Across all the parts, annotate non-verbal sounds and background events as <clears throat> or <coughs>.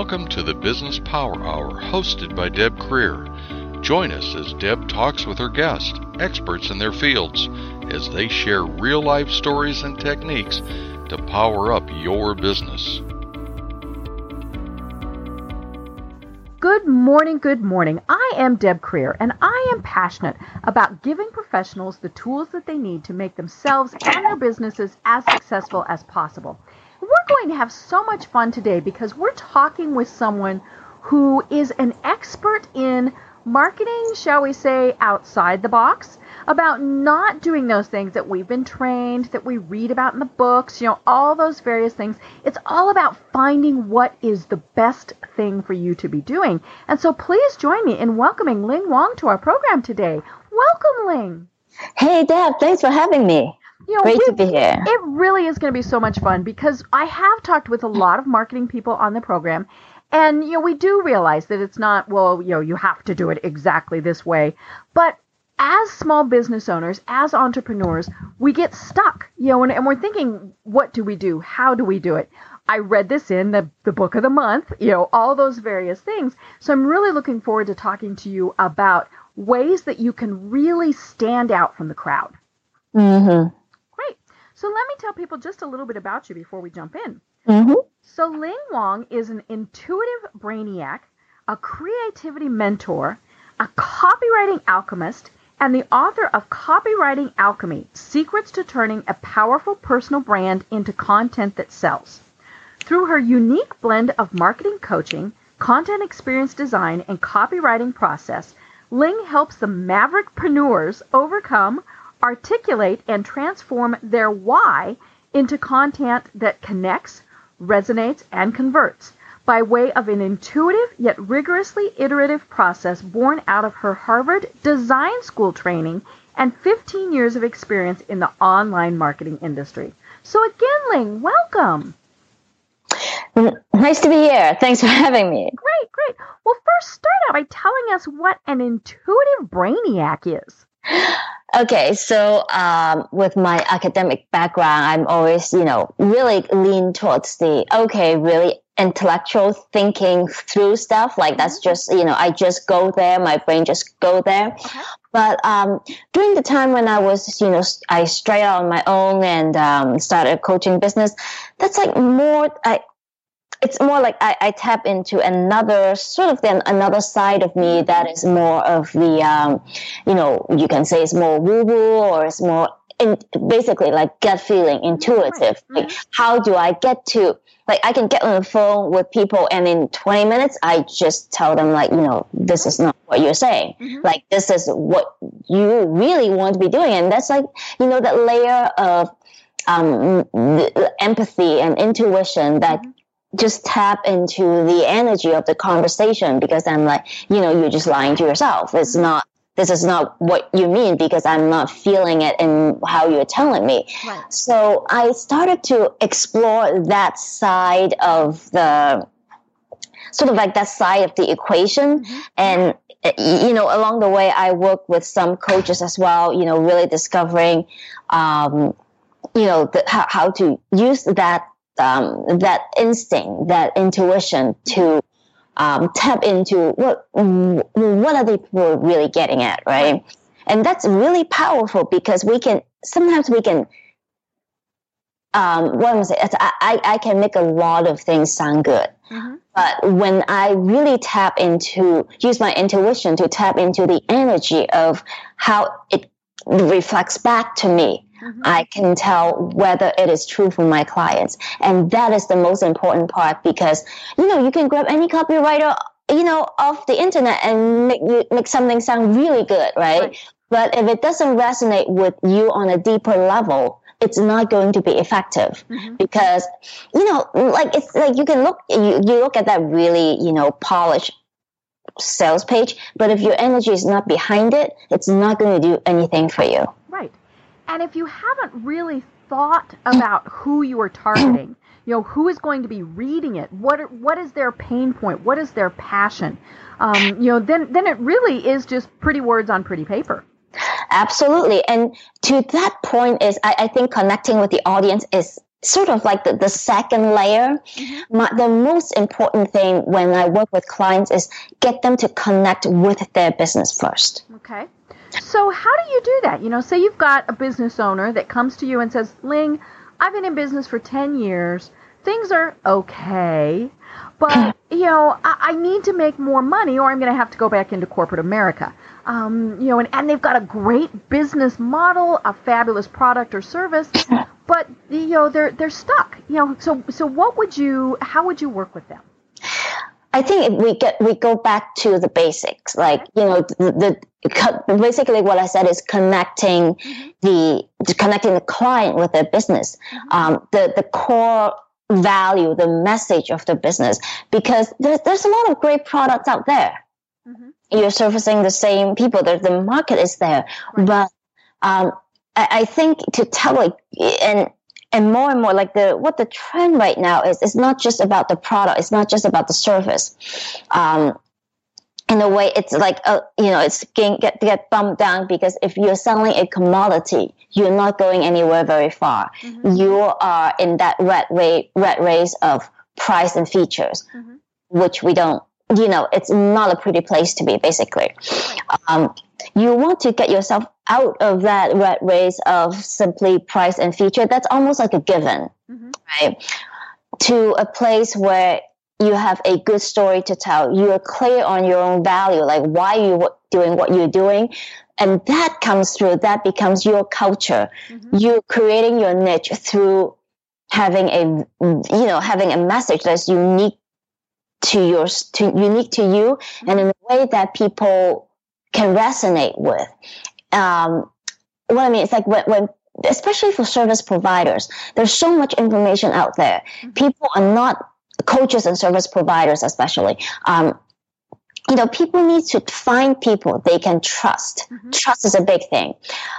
Welcome to the Business Power Hour hosted by Deb Krier. Join us as Deb talks with her guests, experts in their fields, as they share real life stories and techniques to power up your business. Good morning, good morning. I am Deb Krier, and I am passionate about giving professionals the tools that they need to make themselves and their businesses as successful as possible. We're going to have so much fun today because we're talking with someone who is an expert in marketing, shall we say, outside the box, about not doing those things that we've been trained, that we read about in the books, you know, all those various things. It's all about finding what is the best thing for you to be doing. And so please join me in welcoming Ling Wong to our program today. Welcome, Ling. Hey, Deb. Thanks for having me. You know, Great we, to be here. It really is going to be so much fun because I have talked with a lot of marketing people on the program, and you know, we do realize that it's not well, you know, you have to do it exactly this way, but as small business owners, as entrepreneurs, we get stuck, you know, and, and, we're thinking, what do we do? How do we do it? I read this in the, the book of the month, you know, all those various things. So I'm really looking forward to talking to you about ways that you can really stand out from the crowd. Mm-hmm. So let me tell people just a little bit about you before we jump in. Mm-hmm. So Ling Wong is an intuitive brainiac, a creativity mentor, a copywriting alchemist, and the author of Copywriting Alchemy Secrets to Turning a Powerful Personal Brand into Content That Sells. Through her unique blend of marketing coaching, content experience design, and copywriting process, Ling helps the maverickpreneurs overcome, articulate, and transform their why into content that connects, resonates, and converts by way of an intuitive yet rigorously iterative process born out of her Harvard Design School training and 15 years of experience in the online marketing industry. So again, Ling, welcome. Nice to be here. Thanks for having me. Great, great. Well, first, start out by telling us what an intuitive brainiac is. Okay, so um, with my academic background, I'm always, you know, really lean towards the okay, really intellectual thinking through stuff. Like that's mm-hmm. just, you know, I just go there, my brain just go there. Okay. But um, during the time when I was, you know, I straight out on my own and um, started a coaching business, that's like more, I, it's more like I, I, tap into another sort of then another side of me that is more of the um, you know you can say it's more woo woo or it's more in, basically like gut feeling intuitive. Like mm-hmm. how do I get to like I can get on the phone with people and in 20 minutes I just tell them like you know this is not what you're saying. Mm-hmm. like this is what you really want to be doing. And that's like you know that layer of um, empathy and intuition that mm-hmm just tap into the energy of the conversation because I'm like, you know, you're just lying to yourself. It's mm-hmm. not, this is not what you mean because I'm not feeling it in how you're telling me. Right. So I started to explore that side of the, sort of like that side of the equation. Mm-hmm. And, you know, along the way, I work with some coaches as well, you know, really discovering, um, you know, the, how, how to use that um, that instinct, that intuition to um, tap into what what are they people really getting at, right? And that's really powerful because we can sometimes we can. Um, what I'm saying, I, I can make a lot of things sound good. Mm-hmm. But when I really tap into, use my intuition to tap into the energy of how it reflects back to me, Mm-hmm. I can tell whether it is true for my clients. And that is the most important part because, you know, you can grab any copywriter, you know, off the internet and make you make something sound really good, right? right. But if it doesn't resonate with you on a deeper level, it's not going to be effective mm-hmm. because you know like it's like you can look you, you look at that really you know polished sales page but if your energy is not behind it it's not going to do anything for you and if you haven't really thought about who you are targeting, <clears throat> you know, who is going to be reading it, what are, what is their pain point, what is their passion, um, you know, then then it really is just pretty words on pretty paper. Absolutely, and to that point is I, I think connecting with the audience is sort of like the, the second layer. Mm-hmm. My, the most important thing when I work with clients is get them to connect with their business first. Okay. So how do you do that? You know, say you've got a business owner that comes to you and says, Ling, I've been in business for 10 years. Things are okay, but, <clears throat> you know, I, I need to make more money or I'm going to have to go back into corporate America. Um, you know, and, and they've got a great business model, a fabulous product or service, <clears throat> but, you know, they're, they're stuck. You know, so, so what would you, how would you work with them? I think we get we go back to the basics, like you know the, the basically what I said is connecting mm-hmm. the connecting the client with their business, mm-hmm. um, the the core value, the message of the business, because there's there's a lot of great products out there. Mm-hmm. You're servicing the same people. The the market is there, right. but um, I, I think to tell like and and more and more like the what the trend right now is it's not just about the product it's not just about the service um, in a way it's like a, uh, you know it's getting, get get bumped down because if you're selling a commodity you're not going anywhere very far mm-hmm. you are in that red race red race of price and features mm-hmm. which we don't you know it's not a pretty place to be basically um, you want to get yourself out of that red race of simply price and feature. That's almost like a given, mm-hmm. right? To a place where you have a good story to tell. You are clear on your own value, like why you're doing what you're doing. And that comes through, that becomes your culture. Mm-hmm. You're creating your niche through having a, you know, having a message that's unique to your, to, unique to you mm-hmm. and in a way that people can resonate with. Um, what I mean is like when, when especially for service providers, there's so much information out there. Mm-hmm. People are not coaches and service providers, especially. Um, you know, people need to find people they can trust. Mm-hmm. Trust is a big thing.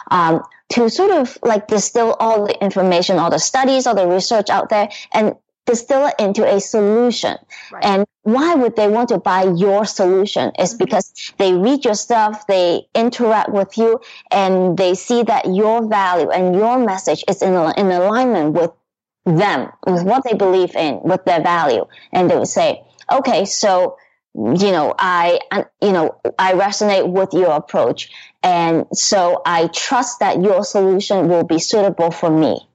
Um, to sort of like distill all the information, all the studies, all the research out there, and distill it into a solution. Right. And why would they want to buy your solution? Is mm-hmm. because they read your stuff, they interact with you, and they see that your value and your message is in, in alignment with them, with what they believe in, with their value. And they would say, okay, so, you know, I, you know, I resonate with your approach. And so I trust that your solution will be suitable for me.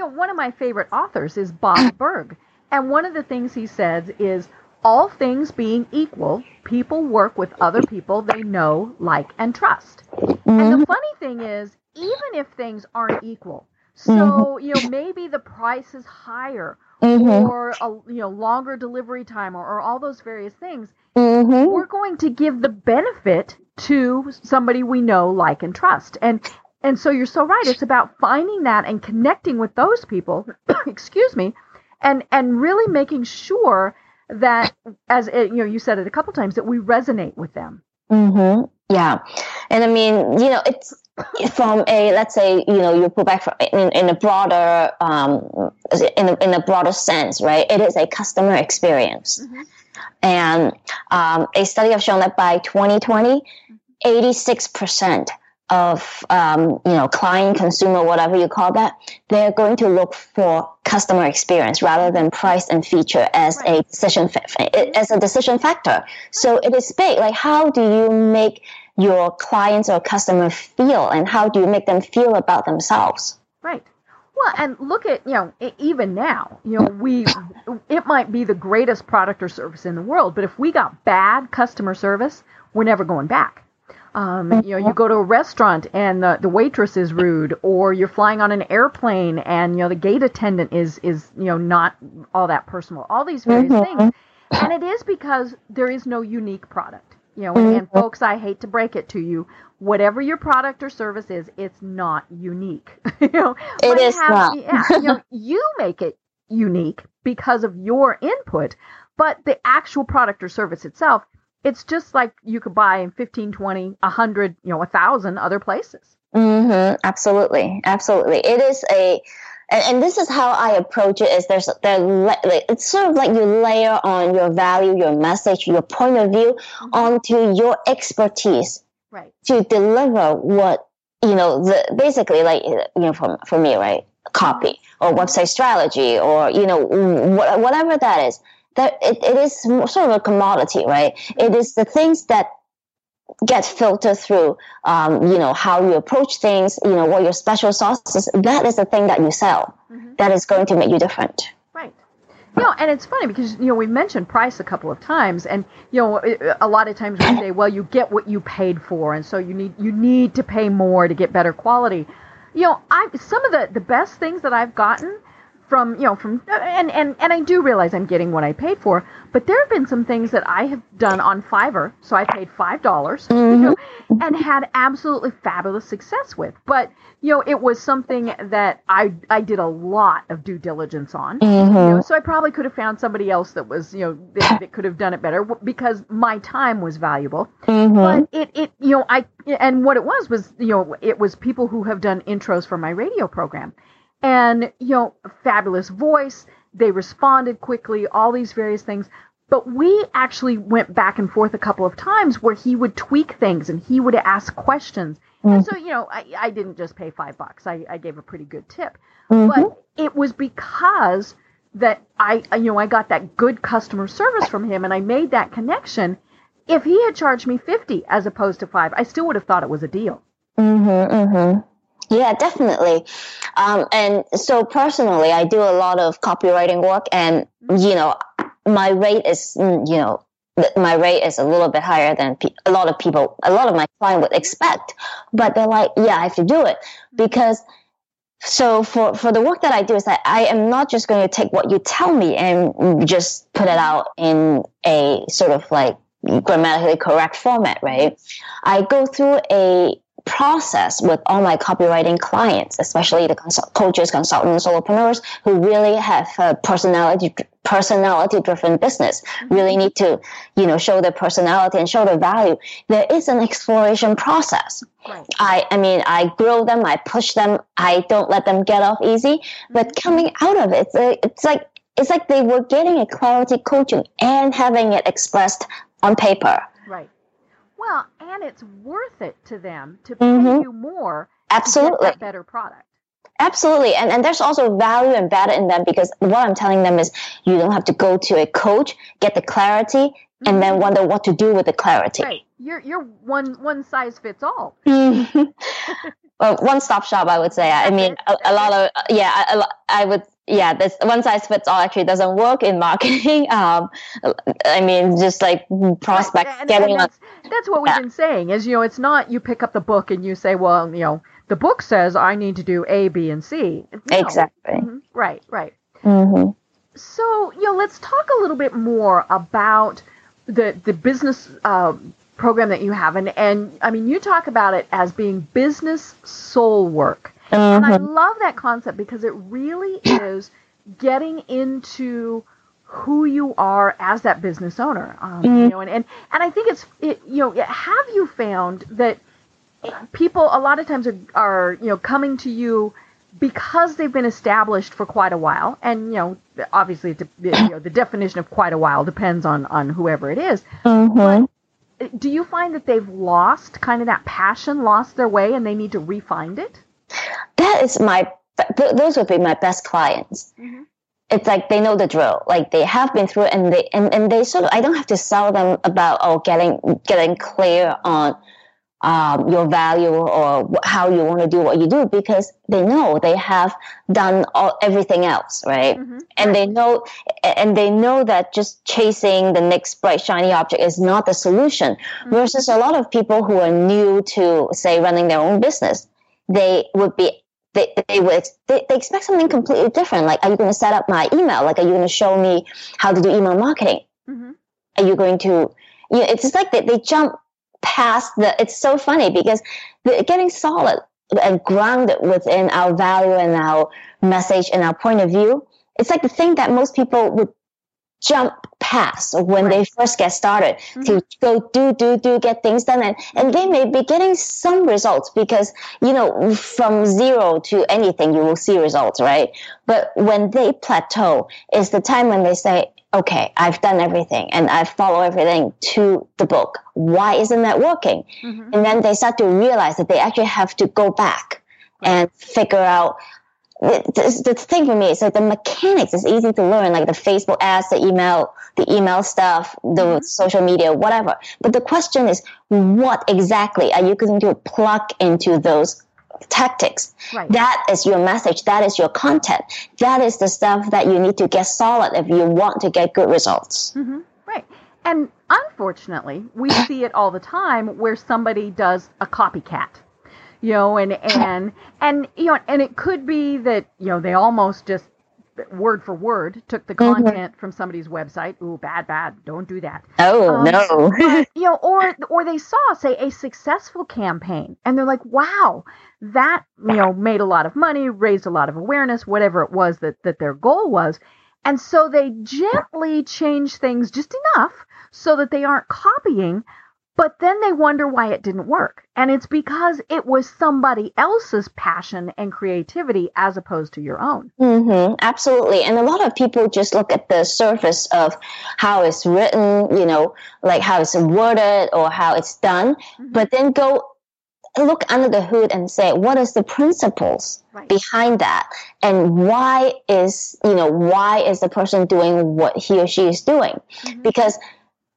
You know, one of my favorite authors is Bob <coughs> Burg. And one of the things he says is all things being equal, people work with other people they know, like, and trust. Mm-hmm. And the mm-hmm. funny thing is, even if things aren't equal, so, mm-hmm. you know, maybe the price is higher mm-hmm. or a you know longer delivery time or, or all those various things, mm-hmm. we're going to give the benefit to somebody we know, like, and trust. And and so you're so right. It's about finding that and connecting with those people, <coughs> excuse me, and and really making sure that as it, you know you said it a couple times that we resonate with them. Mm-hmm. Yeah, and I mean, you know, it's from a let's say you know you put back in, in a broader um, in a, in a broader sense, right? It is a customer experience, mm-hmm. and um, a study have shown that by 2020, 86 percent of um, you know client consumer whatever you call that they're going to look for customer experience rather than price and feature as a decision fa- as a decision factor. So it is big. Like how do you make your clients or customer feel and how do you make them feel about themselves? Right. Well, and look at, you know, even now, you know, we, it might be the greatest product or service in the world, but if we got bad customer service, we're never going back. Um, you know, you go to a restaurant and the, the waitress is rude, or you're flying on an airplane and you know the gate attendant is is you know not all that personal. All these various mm-hmm. things, and it is because there is no unique product. You know, and, and mm-hmm. folks, I hate to break it to you, whatever your product or service is, it's not unique. <laughs> you know, it is have, not. yeah, you know, <laughs> you make it unique because of your input, but the actual product or service itself it's just like you could buy in 15 20 100 you know 1000 other places mm-hmm. absolutely absolutely it is a and, and, this is how I approach it is there's there it's sort of like you layer on your value, your message, your point of view mm-hmm. onto your expertise right. to deliver what you know the basically like you know for, for me right copy or website strategy or you know whatever that is that it, it is sort of a commodity right? It is the things that get filtered through um, you know how you approach things you know what your special sauce is. That is the thing that you sell mm-hmm. that is going to make you different. Right. You know, and it's funny because you know we mentioned price a couple of times, and you know a lot of times we <coughs> say, well, you get what you paid for, and so you need you need to pay more to get better quality. You know, I some of the the best things that I've gotten from you know from and and and I do realize I'm getting what I paid for, but there have been some things that I have done on Fiverr, so I paid five dollars, mm-hmm. you know, and had absolutely fabulous success with. But you know, it was something that I I did a lot of due diligence on. Mm-hmm. You know, so I probably could have found somebody else that was you know that, that could have done it better because my time was valuable. Mm-hmm. But it it you know I and what it was was you know it was people who have done intros for my radio program and you know fabulous voice. They responded quickly all these various things. But we actually went back and forth a couple of times where he would tweak things and he would ask questions. Mm-hmm. and so you know I, I didn't just pay five bucks. I, I gave a pretty good tip. Mm-hmm. but it was because that i you know i got that good customer service from him and i made that connection. If he had charged me 50 as opposed to 5 i still would have thought it was a deal. Mm-hmm, mm-hmm. Yeah, definitely. Um, and so personally, I do a lot of copywriting work, and you know, my rate is mm, you know my rate is a little bit higher than pe- a lot of people, a lot of my client would expect. But they're like, yeah, I have to do it because. So for, for the work that I do is that I am not just going to take what you tell me and just put it out in a sort of like grammatically correct format, right? I go through a process with all my copywriting clients, especially the consult- coaches, consultants, solopreneurs who really have a personality personality driven business. Mm-hmm. Really need to, you know, show their personality and show their value. There is an exploration process. Right. I, I mean, I grow them, I push them, I don't let them get off easy. Mm-hmm. But coming out of it, it's like it's like they were getting a clarity coaching and having it expressed on paper. Well, and it's worth it to them to pay mm-hmm. you more absolutely. better product. Absolutely. And and there's also value embedded in them because what i'm telling them is you don't have to go to a coach get the clarity mm-hmm. and then mm-hmm. wonder what to do with the clarity. Right. You're you're one one size fits all. <laughs> Well, one stop shop i would say. I mean a, a lot of yeah I, I would yeah, this one size fits all actually doesn't work in marketing. <laughs> Um, I mean, just like prospects and, getting and that's, that's, what we've yeah. been saying is, you know, it's not you pick up the book and you say, well, you know, the book says I need to do A, B, and C. No. Exactly. Mm-hmm. Right, right. Mm-hmm. So, you know, let's talk a little bit more about the the business uh, program that you have, and and I mean, you talk about it as being business soul work. And I mm-hmm. love that concept because it really <clears throat> is getting into who you are as that business owner. Um, mm-hmm. You know, and, and and I think it's it, you know have you found that people a lot of times are are you know coming to you because they've been established for quite a while, and you know obviously you know, the definition of quite a while depends on on whoever it is. Mm-hmm. But do you find that they've lost kind of that passion, lost their way, and they need to refine it? That is my th- those would be my best clients. Mm-hmm. It's like they know the drill. Like they have been through, and they and, and they sort of. I don't have to sell them about oh getting getting clear on um, your value or how you want to do what you do because they know they have done all, everything else, right? Mm-hmm. And they know, and they know that just chasing the next bright shiny object is not the solution. Mm-hmm. Versus a lot of people who are new to, say, running their own business, they would be they, they would they, they expect something completely different. Like are you going to set up my email? Like are you going to show me how to do email marketing? Mm-hmm. are you going to you know, it's just like they, they jump past the it's so funny because they're getting solid and grounded within our value and our message and our point of view it's like the thing that most people would jump past when right. they first get started mm-hmm. to go do do do get things done and, and they may be getting some results because you know from zero to anything you will see results right but when they plateau is the time when they say okay i've done everything and i follow everything to the book why isn't that working mm-hmm. and then they start to realize that they actually have to go back and figure out the, the thing for me is that the mechanics is easy to learn, like the Facebook ads, the email, the email stuff, the mm-hmm. social media, whatever. But the question is, what exactly are you going to plug into those tactics? Right. That is your message. That is your content. That is the stuff that you need to get solid if you want to get good results. Mm-hmm. Right. And unfortunately, we <coughs> see it all the time where somebody does a copycat you know, and and and you know, and it could be that you know they almost just word for word took the mm-hmm. content mm-hmm. from somebody's website. Ooh, bad, bad. Don't do that. Oh um, no. but, <laughs> you know, or or they saw say a successful campaign and they're like, wow, that you know made a lot of money, raised a lot of awareness, whatever it was that that their goal was. And so they gently change things just enough so that they aren't copying, but then they wonder why it didn't work. And it's because it was somebody else's passion and creativity as opposed to your own. Mm-hmm, absolutely. And a lot of people just look at the surface of how it's written, you know, like how it's worded or how it's done, mm-hmm. but then go look under the hood and say what is the principles right. behind that and why is you know why is the person doing what he or she is doing mm-hmm. because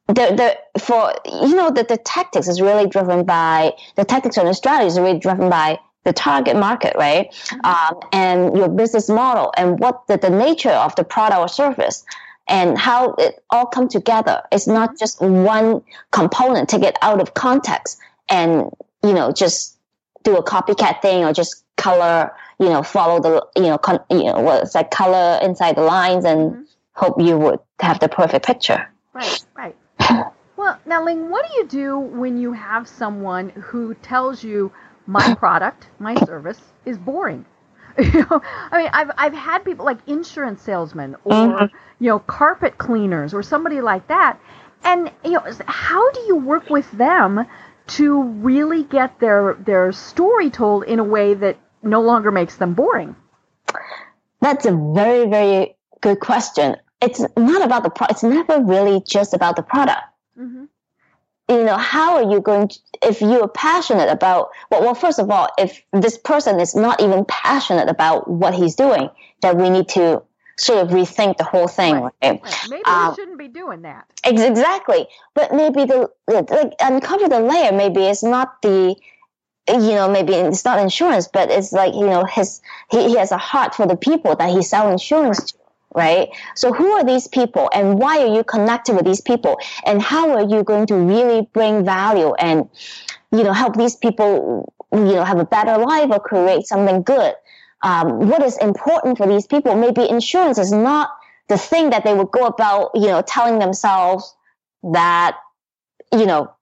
the, the for you know that the tactics is really driven by the tactics and the strategy is really driven by the target market, right? Mm-hmm. Um, and your business model and what the, the nature of the product or service and how it all come together. It's not mm-hmm. just one component, take it out of context and, you know, just do a copycat thing or just color, you know, follow the, you know, con- you know, what it's like color inside the lines and mm-hmm. hope you would have the perfect picture. Right, right. Well, now, Ling, what do you do when you have someone who tells you my <laughs> product, my service is boring? <laughs> you know, I mean, I've I've had people like insurance salesmen or mm-hmm. you know carpet cleaners or somebody like that, and you know, how do you work with them to really get their their story told in a way that no longer makes them boring? That's a very very good question it's not about the product. It's never really just about the product. Mm-hmm. You know, how are you going to, if you're passionate about, well, well, first of all, if this person is not even passionate about what he's doing, then we need to sort of rethink the whole thing. Right. right? Maybe um, we shouldn't be doing that. Exactly. But maybe the, like, uncover the layer, maybe it's not the, you know, maybe it's not insurance, but it's like, you know, his, he, he has a heart for the people that he sell insurance to right? So who are these people and why are you connected with these people and how are you going to really bring value and, you know, help these people, you know, have a better life or create something good? Um, what is important for these people? Maybe insurance is not the thing that they would go about, you know, telling themselves that, you know,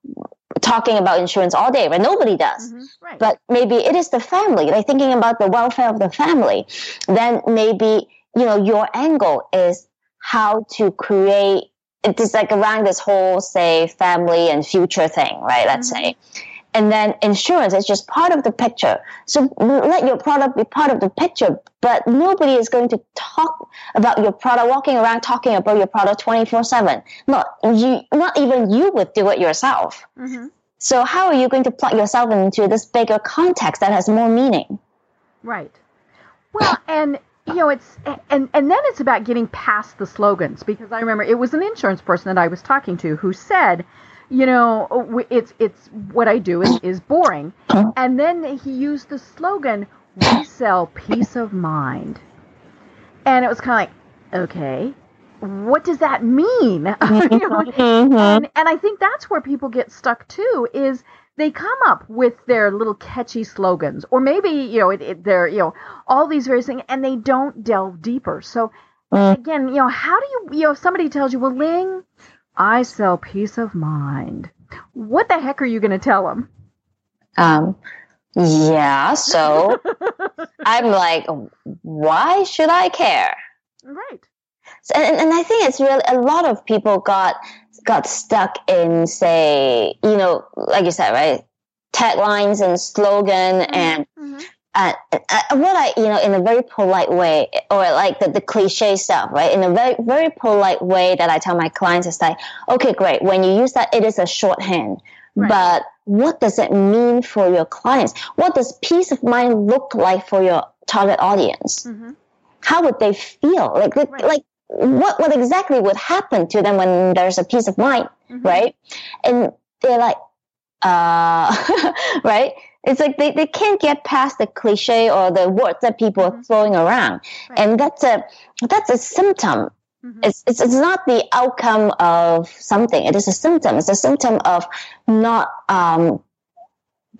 talking about insurance all day, right? Nobody does. Mm-hmm, right. But maybe it is the family, like thinking about the welfare of the family. Then maybe you know, your angle is how to create it's like around this whole say family and future thing, right? Let's mm-hmm. say. And then insurance is just part of the picture. So let your product be part of the picture, but nobody is going to talk about your product, walking around talking about your product 24 seven. Not you, not even you would do it yourself. Mm-hmm. So how are you going to plug yourself into this bigger context that has more meaning? Right. Well, and you know it's and and then it's about getting past the slogans because i remember it was an insurance person that i was talking to who said you know it's it's what i do is, is boring and then he used the slogan we sell peace of mind and it was kind of like okay what does that mean <laughs> you know? Mm-hmm. and, and i think that's where people get stuck too is they come up with their little catchy slogans, or maybe you know it, it, they're you know all these various things, and they don't delve deeper. So mm. again, you know, how do you you know if somebody tells you, well, Ling, I sell peace of mind. What the heck are you going to tell them? Um, yeah. So <laughs> I'm like, why should I care? Right. So, and, and I think it's really a lot of people got got stuck in, say, you know, like you said, right? Taglines and slogan mm-hmm. and mm-hmm. Uh, uh, what I, you know, in a very polite way, or like the, the cliche stuff, right? In a very, very polite way that I tell my clients is like, okay, great. When you use that, it is a shorthand. Right. But what does it mean for your clients? What does peace of mind look like for your target audience, mm-hmm. how would they feel? Like, right. like what what exactly would happen to them when there's a peace of mind, mm-hmm. right? And they're like, uh, <laughs> right? It's like they, they can't get past the cliche or the words that people mm-hmm. are throwing around, right. and that's a that's a symptom. Mm-hmm. It's, it's it's not the outcome of something. It is a symptom. It's a symptom of not um,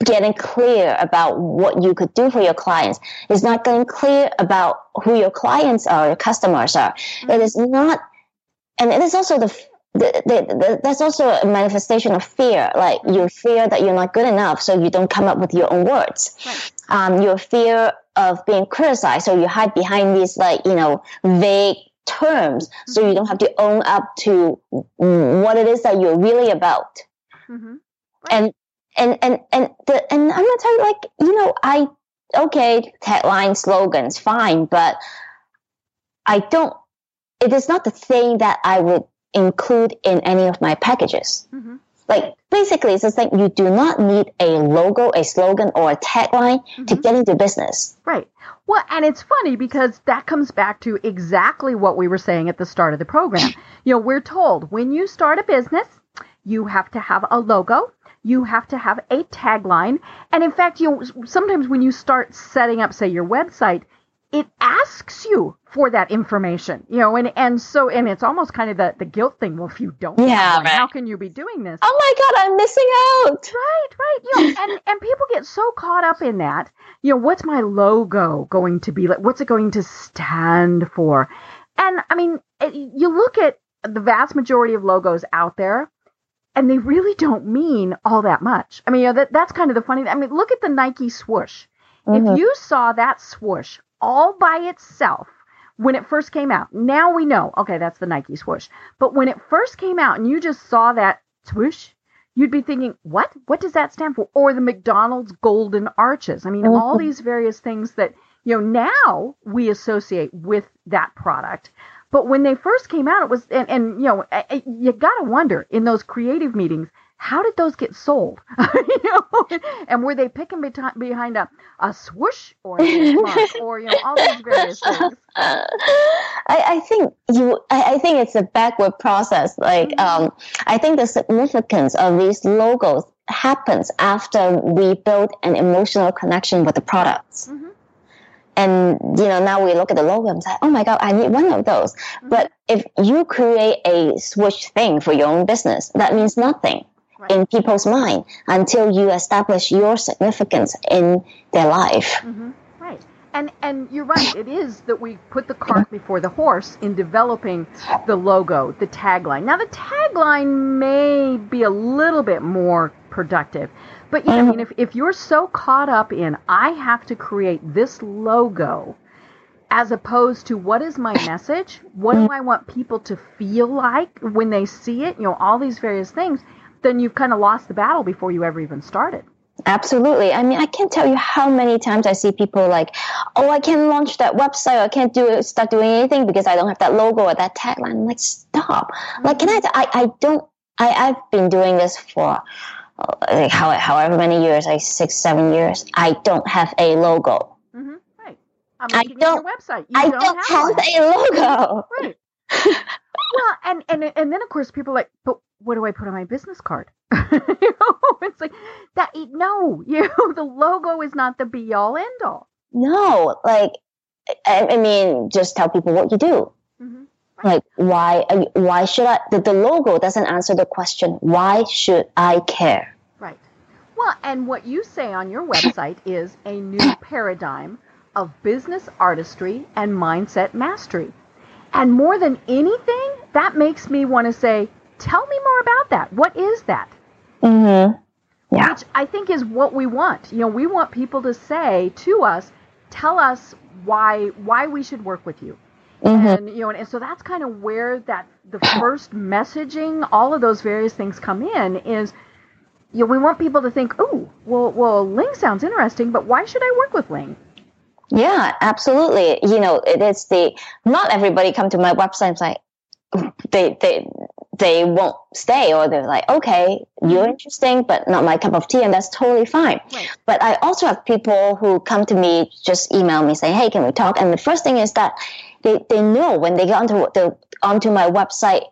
getting clear about what you could do for your clients. It's not getting clear about who your clients are, your customers are. Mm-hmm. It is not, and it is also the, the, the, the, that's also a manifestation of fear. Like you fear that you're not good enough, so you don't come up with your own words. Right. Um, your fear of being criticized, so you hide behind these like you know vague terms, mm-hmm. so you don't have to own up to what it is that you're really about. Mm-hmm. Right. And and and and the and I'm gonna tell you, like you know, I okay, tagline slogans, fine, but I don't. It is not the thing that I would include in any of my packages. Mm-hmm. Like basically, it's the thing you do not need a logo, a slogan, or a tagline mm-hmm. to get into business. Right. Well, and it's funny because that comes back to exactly what we were saying at the start of the program. <clears throat> You know, we're told when you start a business, you have to have a logo, you have to have a tagline. And in fact, you sometimes when you start setting up, say, your website, it asks you for that information, you know, and, and so, and it's almost kind of the, the guilt thing. Well, if you don't, yeah, right. how can you be doing this? Oh my God, I'm missing out. Right, right. You know, and, and people get so caught up in that. You know, what's my logo going to be like? What's it going to stand for? And I mean, you look at the vast majority of logos out there, and they really don't mean all that much. I mean, you know, that, that's kind of the funny. I mean, look at the Nike swoosh. Mm-hmm. If you saw that swoosh all by itself when it first came out, now we know, okay, that's the Nike swoosh. But when it first came out and you just saw that swoosh, you'd be thinking, what? What does that stand for? Or the McDonald's golden arches. I mean, mm-hmm. all these various things that, you know, now we associate with that product. But when they first came out, it was, and, and you know, you got to wonder in those creative meetings, how did those get sold? <laughs> you know, and were they picking behind a, a swoosh or a <laughs> or you know all these various things? I, I think you. I, I, think it's a backward process. Like mm-hmm. um, I think the significance of these logos happens after we build an emotional connection with the products. Mm-hmm. And you know, now we look at the logo and say, "Oh my God, I need one of those." Mm-hmm. But if you create a switch thing for your own business, that means nothing right. in people's mind until you establish your significance in their life. Mm-hmm. Right. And and you're right. It is that we put the cart before the horse in developing the logo, the tagline. Now, the tagline may be a little bit more productive but yeah, I mean, if, if you're so caught up in, I have to create this logo, as opposed to what is my message? What do I want people to feel like when they see it? You know, all these various things, then you've kind of lost the battle before you ever even started. Absolutely. I mean, I can't tell you how many times I see people like, "Oh, I can't launch that website. I can't do it, start doing anything because I don't have that logo or that tagline." I'm like, stop. Like, can I? I I don't. I I've been doing this for like how, however many years, like six, seven years, I don't have a logo. Mm-hmm. Right. I'm I don't. website. You I don't, don't have, have a logo. Right. <laughs> well, and and and then of course people are like, but what do I put on my business card? <laughs> you know, it's like that. No, <laughs> you know, the logo is not the be all end all. No, like I, I mean, just tell people what you do. Mm-hmm. Like why? Why should I? The, the logo doesn't answer the question. Why should I care? Right. Well, and what you say on your website <coughs> is a new paradigm of business artistry and mindset mastery. And more than anything, that makes me want to say, tell me more about that. What is that? Mm-hmm. Yeah. Which I think is what we want. You know, we want people to say to us, tell us why why we should work with you. Mm-hmm. And you know, and, and so that's kind of where that the first messaging, all of those various things come in is you know, we want people to think, oh, well, well, Ling sounds interesting, but why should I work with Ling? Yeah, absolutely. You know, it is the not everybody come to my website and like they they they won't stay or they're like okay you're interesting but not my cup of tea and that's totally fine Right. but i also have people who come to me just email me saying hey can we talk and the first thing is that they, they know when they get onto the onto my website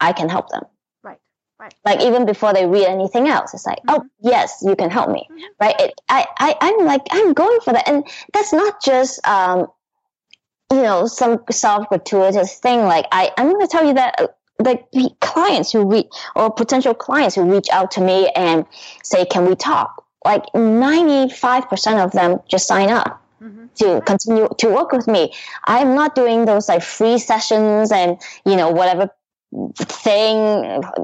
i can help them. Right. Right. like even before they read anything else it's like oh yes you can help me right? It, I, I i'm like i'm going for that. And that's not just um you know some self gratuitous thing. Like i i'm going to tell you that uh, like the clients who reach or potential clients who reach out to me and say can we talk? Like 95% of them just sign up To continue to work with me. I'm not doing those like free sessions and you know whatever thing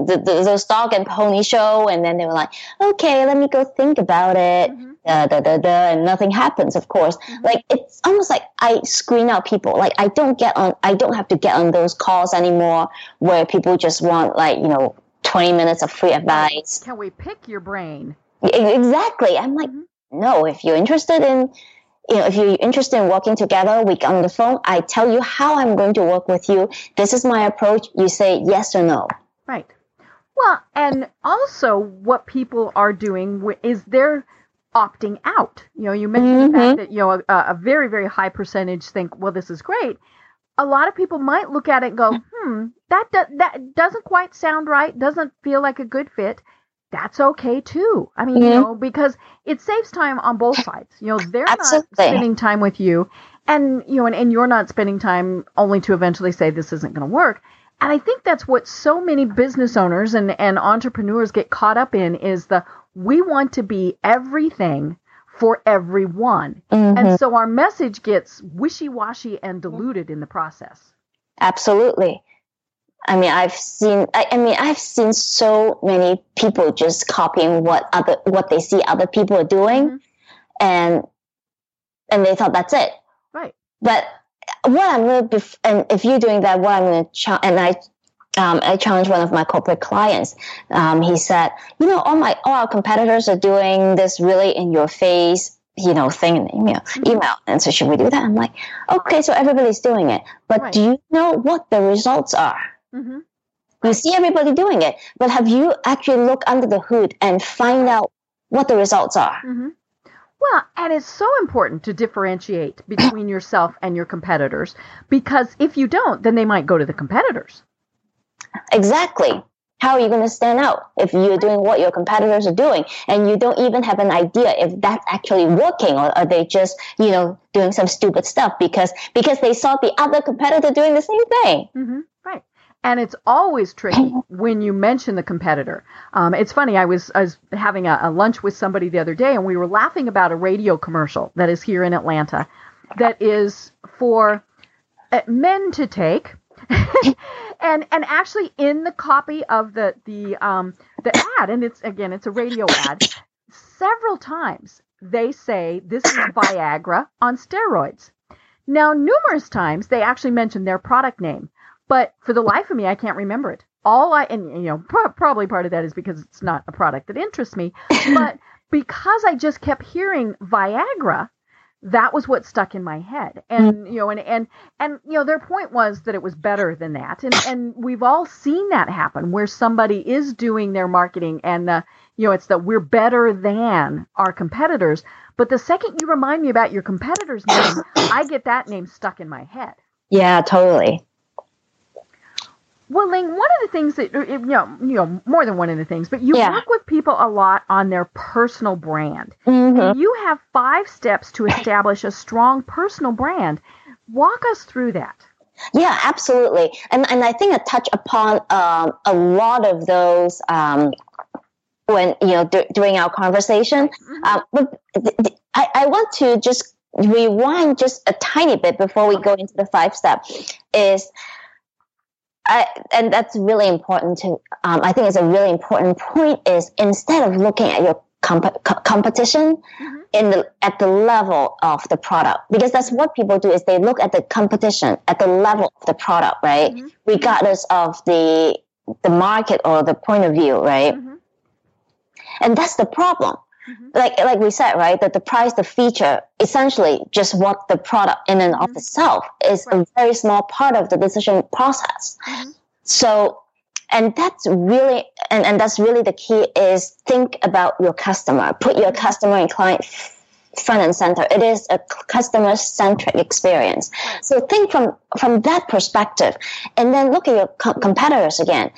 the, the, those dog and pony show and then they were like okay let me go think about it. Mhm. da, da, da, da, and nothing happens of course. Like it's almost like i screen out people. Like i don't get on i don't have to get on those calls anymore where people just want like you know 20 minutes of free advice. Can we pick your brain? Exactly. I'm like Mhm. no if you're interested in you know if you're interested in working together we get on the phone i tell you how i'm going to work with you this is my approach you say yes or no Right. Well, and also what people are doing is they're opting out. You know, you mentioned the fact that you know a, a very very high percentage think, well, this is great. A lot of people might look at it and go, hmm, that do- that doesn't quite sound right. Doesn't feel like a good fit. That's okay too. I mean, you Mhm. know, because it saves time on both <laughs> sides. You know, they're Absolutely. not spending time with you, and you know, and, and you're not spending time only to eventually say this isn't going to work. And I think that's what so many business owners and, and entrepreneurs get caught up in is the we want to be everything for everyone. Mhm. And so our message gets wishy washy and diluted in the process. Absolutely. I mean, I've seen. I, I mean, I've seen so many people just copying what other what they see other people are doing, Mhm. and and they thought that's it. Right. But what I'm going to, bef- and if you're doing that, what I'm going to, ch- and I, um, I challenged one of my corporate clients. Um, he said, you know, all my, all our competitors are doing this really in your face, you know, thing in the email, email. And so should we do that? I'm like, okay, so everybody's doing it, but Right. do you know what the results are? Hmm You see everybody doing it, but have you actually looked under the hood and find out what the results are? hmm Well, and it's so important to differentiate <coughs> between yourself and your competitors because if you don't, then they might go to the competitors. Exactly. How are you going to stand out if you're doing what your competitors are doing and you don't even have an idea if that's actually working or are they just, you know, doing some stupid stuff because because they saw the other competitor doing the same thing. hmm Right. And it's always tricky <laughs> when you mention the competitor. Um, it's funny. I was, I was having a, a lunch with somebody the other day, and we were laughing about a radio commercial that is here in Atlanta, that is for uh, men to take, <laughs> and and actually in the copy of the the um, the ad, and it's again it's a radio ad. Several times they say this is Viagra on steroids. Now, numerous times they actually mention their product name, but for the life of me, I can't remember it. All I, and you know, pro- probably part of that is because it's not a product that interests me, <laughs> but because I just kept hearing Viagra, that was what stuck in my head. And, you know, and, and, and, you know, their point was that it was better than that. And, and we've all seen that happen where somebody is doing their marketing and, uh, you know, it's that we're better than our competitors. But the second you remind me about your competitor's name, I get that name stuck in my head. Yeah, totally. Well, Ling, one of the things that you know, you know, more than one of the things, but you Yeah. work with people a lot on their personal brand. hmm And you have five steps to establish a strong personal brand. Walk us through that. Yeah, absolutely. And and I think I touch upon um, a lot of those um, when you know d- during our conversation. Uh, but th- th- I, I want to just rewind just a tiny bit before we go into the five step. Is I, and that's really important to. Um, I think it's a really important point. Is instead of looking at your comp- co- competition Mhm. in the at the level of the product, because that's what people do. Is they look at the competition at the level of the product, right? Mhm. Regardless of the the market or the point of view, right? Mhm. And that's the problem. Mhm. Like like we said, right? That the price, the feature, essentially just what the product in and of Mhm. itself is a very small part of the decision process. Mhm. So and that's really and, and that's really the key is think about your customer put your customer and client front and center it is a customer centric experience so think from from that perspective and then look at your co- competitors again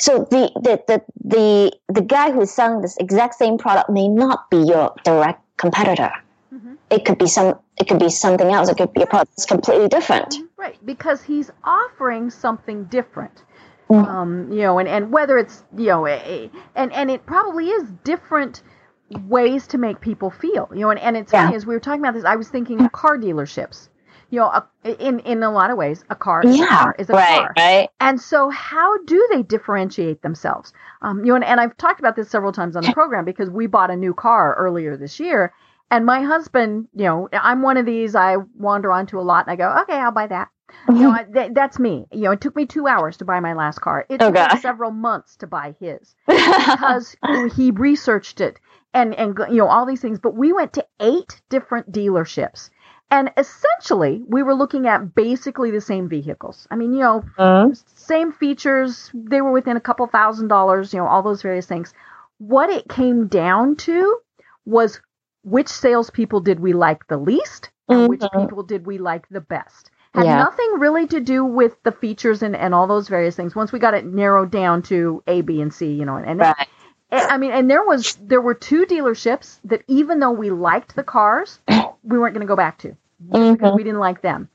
so the, the the the the guy who's selling this exact same product may not be your direct competitor mm-hmm. it could be some it could be something else it could be a product that's completely different right because he's offering something different Mm. um, you know, and, and whether it's, you know, a, and, and it probably is different ways to make people feel, you know, and, and it's yeah. funny as we were talking about this, I was thinking of car dealerships, you know, a, in, in a lot of ways, a car is yeah, a car is a right, car. Right. And so how do they differentiate themselves? Um, you know, and, and I've talked about this several times on the program because we bought a new car earlier this year and my husband, you know, I'm one of these, I wander onto a lot and I go, okay, I'll buy that. You know, <laughs> th- that's me. You know, it took me two hours to buy my last car. It oh, took several months to buy his <laughs> because he researched it and and you know all these things. But we went to eight different dealerships, and essentially we were looking at basically the same vehicles. I mean, you know, uh-huh. same features. They were within a couple thousand dollars. You know, all those various things. What it came down to was which salespeople did we like the least, and mm-hmm. which people did we like the best had yeah. nothing really to do with the features and, and all those various things. Once we got it narrowed down to A, B, and C, you know, and, right. I mean, and there was there were two dealerships that even though we liked the cars, we weren't going to go back to mm-hmm. because we didn't like them.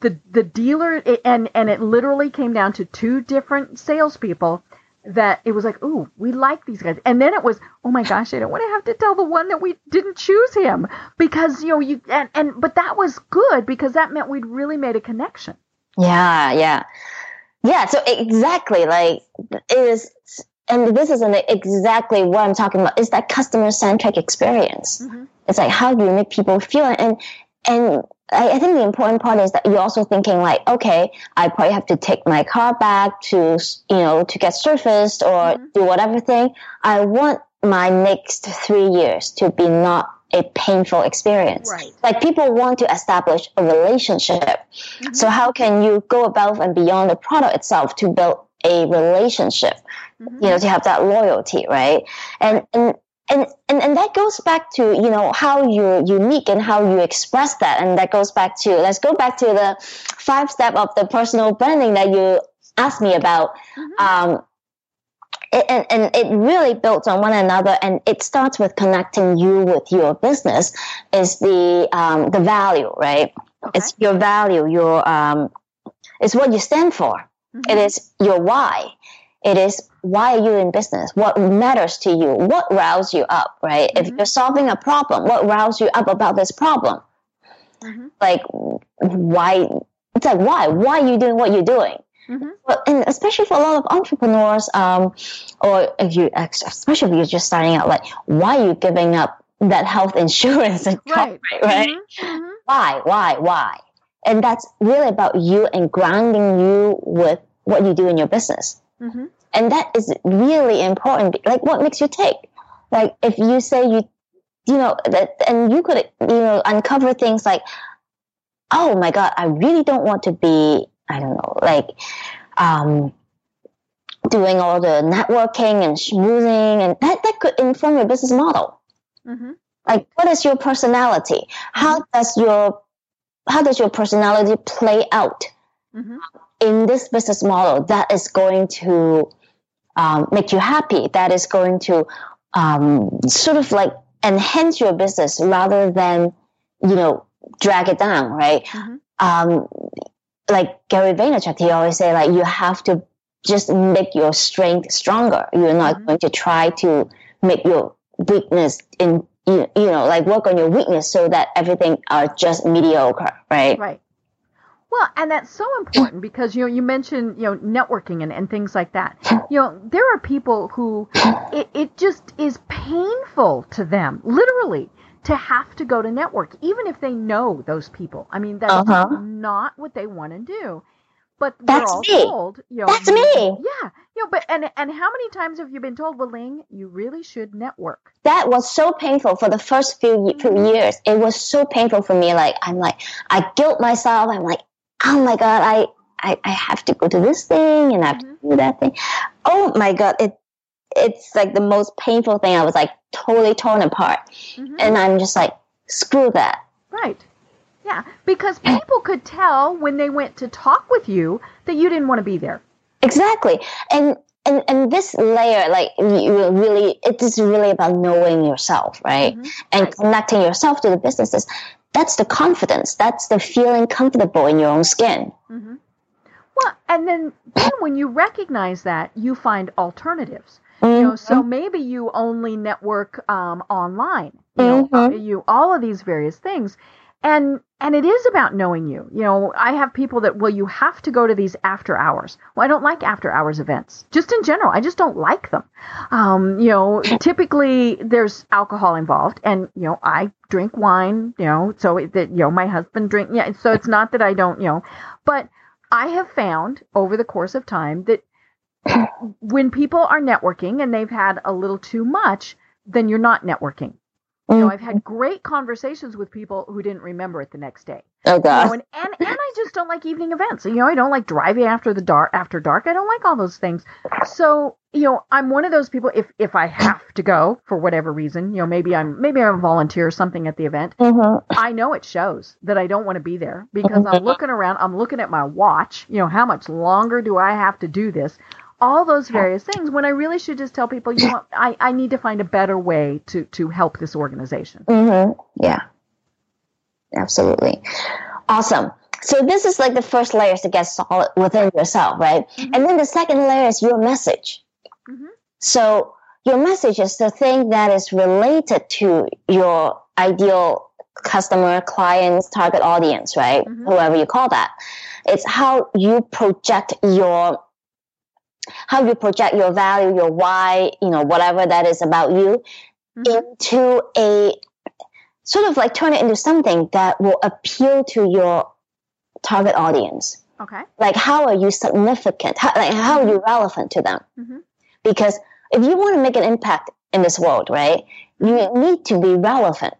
The the dealer it, and and it literally came down to two different salespeople that it was like, ooh, we like these guys. And then it was, oh my gosh, I don't want to have to tell the one that we didn't choose him because, you know, you, and, and, but that was good because that meant we'd really made a connection. Yeah, yeah. Yeah, so exactly like it is, and this is an, exactly what I'm talking about. Is that customer centric experience? Mm-hmm. It's like how do you make people feel, and and I, I, think the important part is that you're also thinking like, okay, I probably have to take my car back to, you know, to get surfaced or mm-hmm. do whatever thing. I want my next three years to be not a painful experience. Right. Like people want to establish a relationship. Mm-hmm. So how can you go above and beyond the product itself to build a relationship? Mm-hmm. You know, to have that loyalty, right? And and and, and and that goes back to you know how you're unique and how you express that and that goes back to let's go back to the five step of the personal branding that you asked me about mm-hmm. um, it, and, and it really builds on one another and it starts with connecting you with your business is the um, the value right okay. it's your value your um, it's what you stand for mm-hmm. it is your why it is why are you in business? What matters to you? What riles you up, right? Mm-hmm. If you're solving a problem, what riles you up about this problem? Mm-hmm. Like, why? It's like, why? Why are you doing what you're doing? Mm-hmm. Well, and especially for a lot of entrepreneurs, um, or if you, especially if you're just starting out, like, why are you giving up that health <laughs> insurance and right, right? Mm-hmm. Mm-hmm. Why, why, why? And that's really about you and grounding you with what you do in your business. Mm-hmm. And that is really important. Like, what makes you tick? Like, if you say you, you know, that, and you could, you know, uncover things like, oh my God, I really don't want to be, I don't know, like, um, doing all the networking and schmoozing, and that, that could inform your business model. Mm-hmm. Like, what is your personality? How mm-hmm. does your how does your personality play out mm-hmm in this business model that is going to um, make you happy, that is going to um, sort of like enhance your business rather than, you know, drag it down, right? Mm-hmm. Um, like Gary Vaynerchuk, he always say like you have to just make your strength stronger. You're not mm-hmm. going to try to make your weakness in you, you know like work on your weakness so that everything are just mediocre, right? Right. Well, and that's so important because you know you mentioned you know networking and, and things like that. You know there are people who it, it just is painful to them, literally, to have to go to network, even if they know those people. I mean that's uh-huh. not what they want to do. But that's me. told, you know, that's me. Yeah, you know, but and and how many times have you been told, well, Ling, you really should network? That was so painful for the first few few mm-hmm. years. It was so painful for me. Like I'm like I guilt myself. I'm like oh my god, I I, I have to go to this thing and I have to do that thing. Oh my God. It, it's like the most painful thing. I was like totally torn apart. And I'm just like, screw that. Right. Yeah, because people could tell when they went to talk with you that you didn't want to be there. Exactly. And and and this layer, like you really, it is really about knowing yourself, right? And Right. connecting yourself to the businesses. That's the confidence. That's the feeling comfortable in your own skin. Well, and then then when you recognize that, you find alternatives. You Mm-hmm. know, so maybe you only network um, online. You know, Mhm. uh, you all of these various things, and and it is about knowing you. You know, I have people that well, you have to go to these after hours. Well, I don't like after hours events, just in general. I just don't like them. Um, you know, <laughs> typically there's alcohol involved, and you know, I drink wine. You know, so it- that you know, my husband drink. Yeah, so it's not that I don't. You know, but I have found over the course of time that <laughs> when people are networking and they've had a little too much, then you're not networking. You know, I've had great conversations with people who didn't remember it the next day. Oh You god. know, and, and and I just don't like evening events. You know, I don't like driving after the dark after dark. I don't like all those things. So, you know, I'm one of those people if if I have to go for whatever reason, you know, maybe I'm maybe I'm a volunteer or something at the event, Mhm. I know it shows that I don't want to be there because I'm looking around, I'm looking at my watch, you know, how much longer do I have to do this? All those various things when I really should just tell people, you know, I, I need to find a better way to, to help this organization. Mm-hmm. Yeah. Absolutely. Awesome. So this is like the first layer to get solid within yourself, right? And then the second layer is your message. Mhm. So your message is the thing that is related to your ideal customer, clients, target audience, right? Mhm. Whoever you call that. It's how you project your how you project your value, your why, you know, whatever that is about you Mhm. into a sort of like turn it into something that will appeal to your target audience. Okay. Like, how are you significant? How, like, how are you relevant to them? Mhm. Because if you want to make an impact in this world, right, you need to be relevant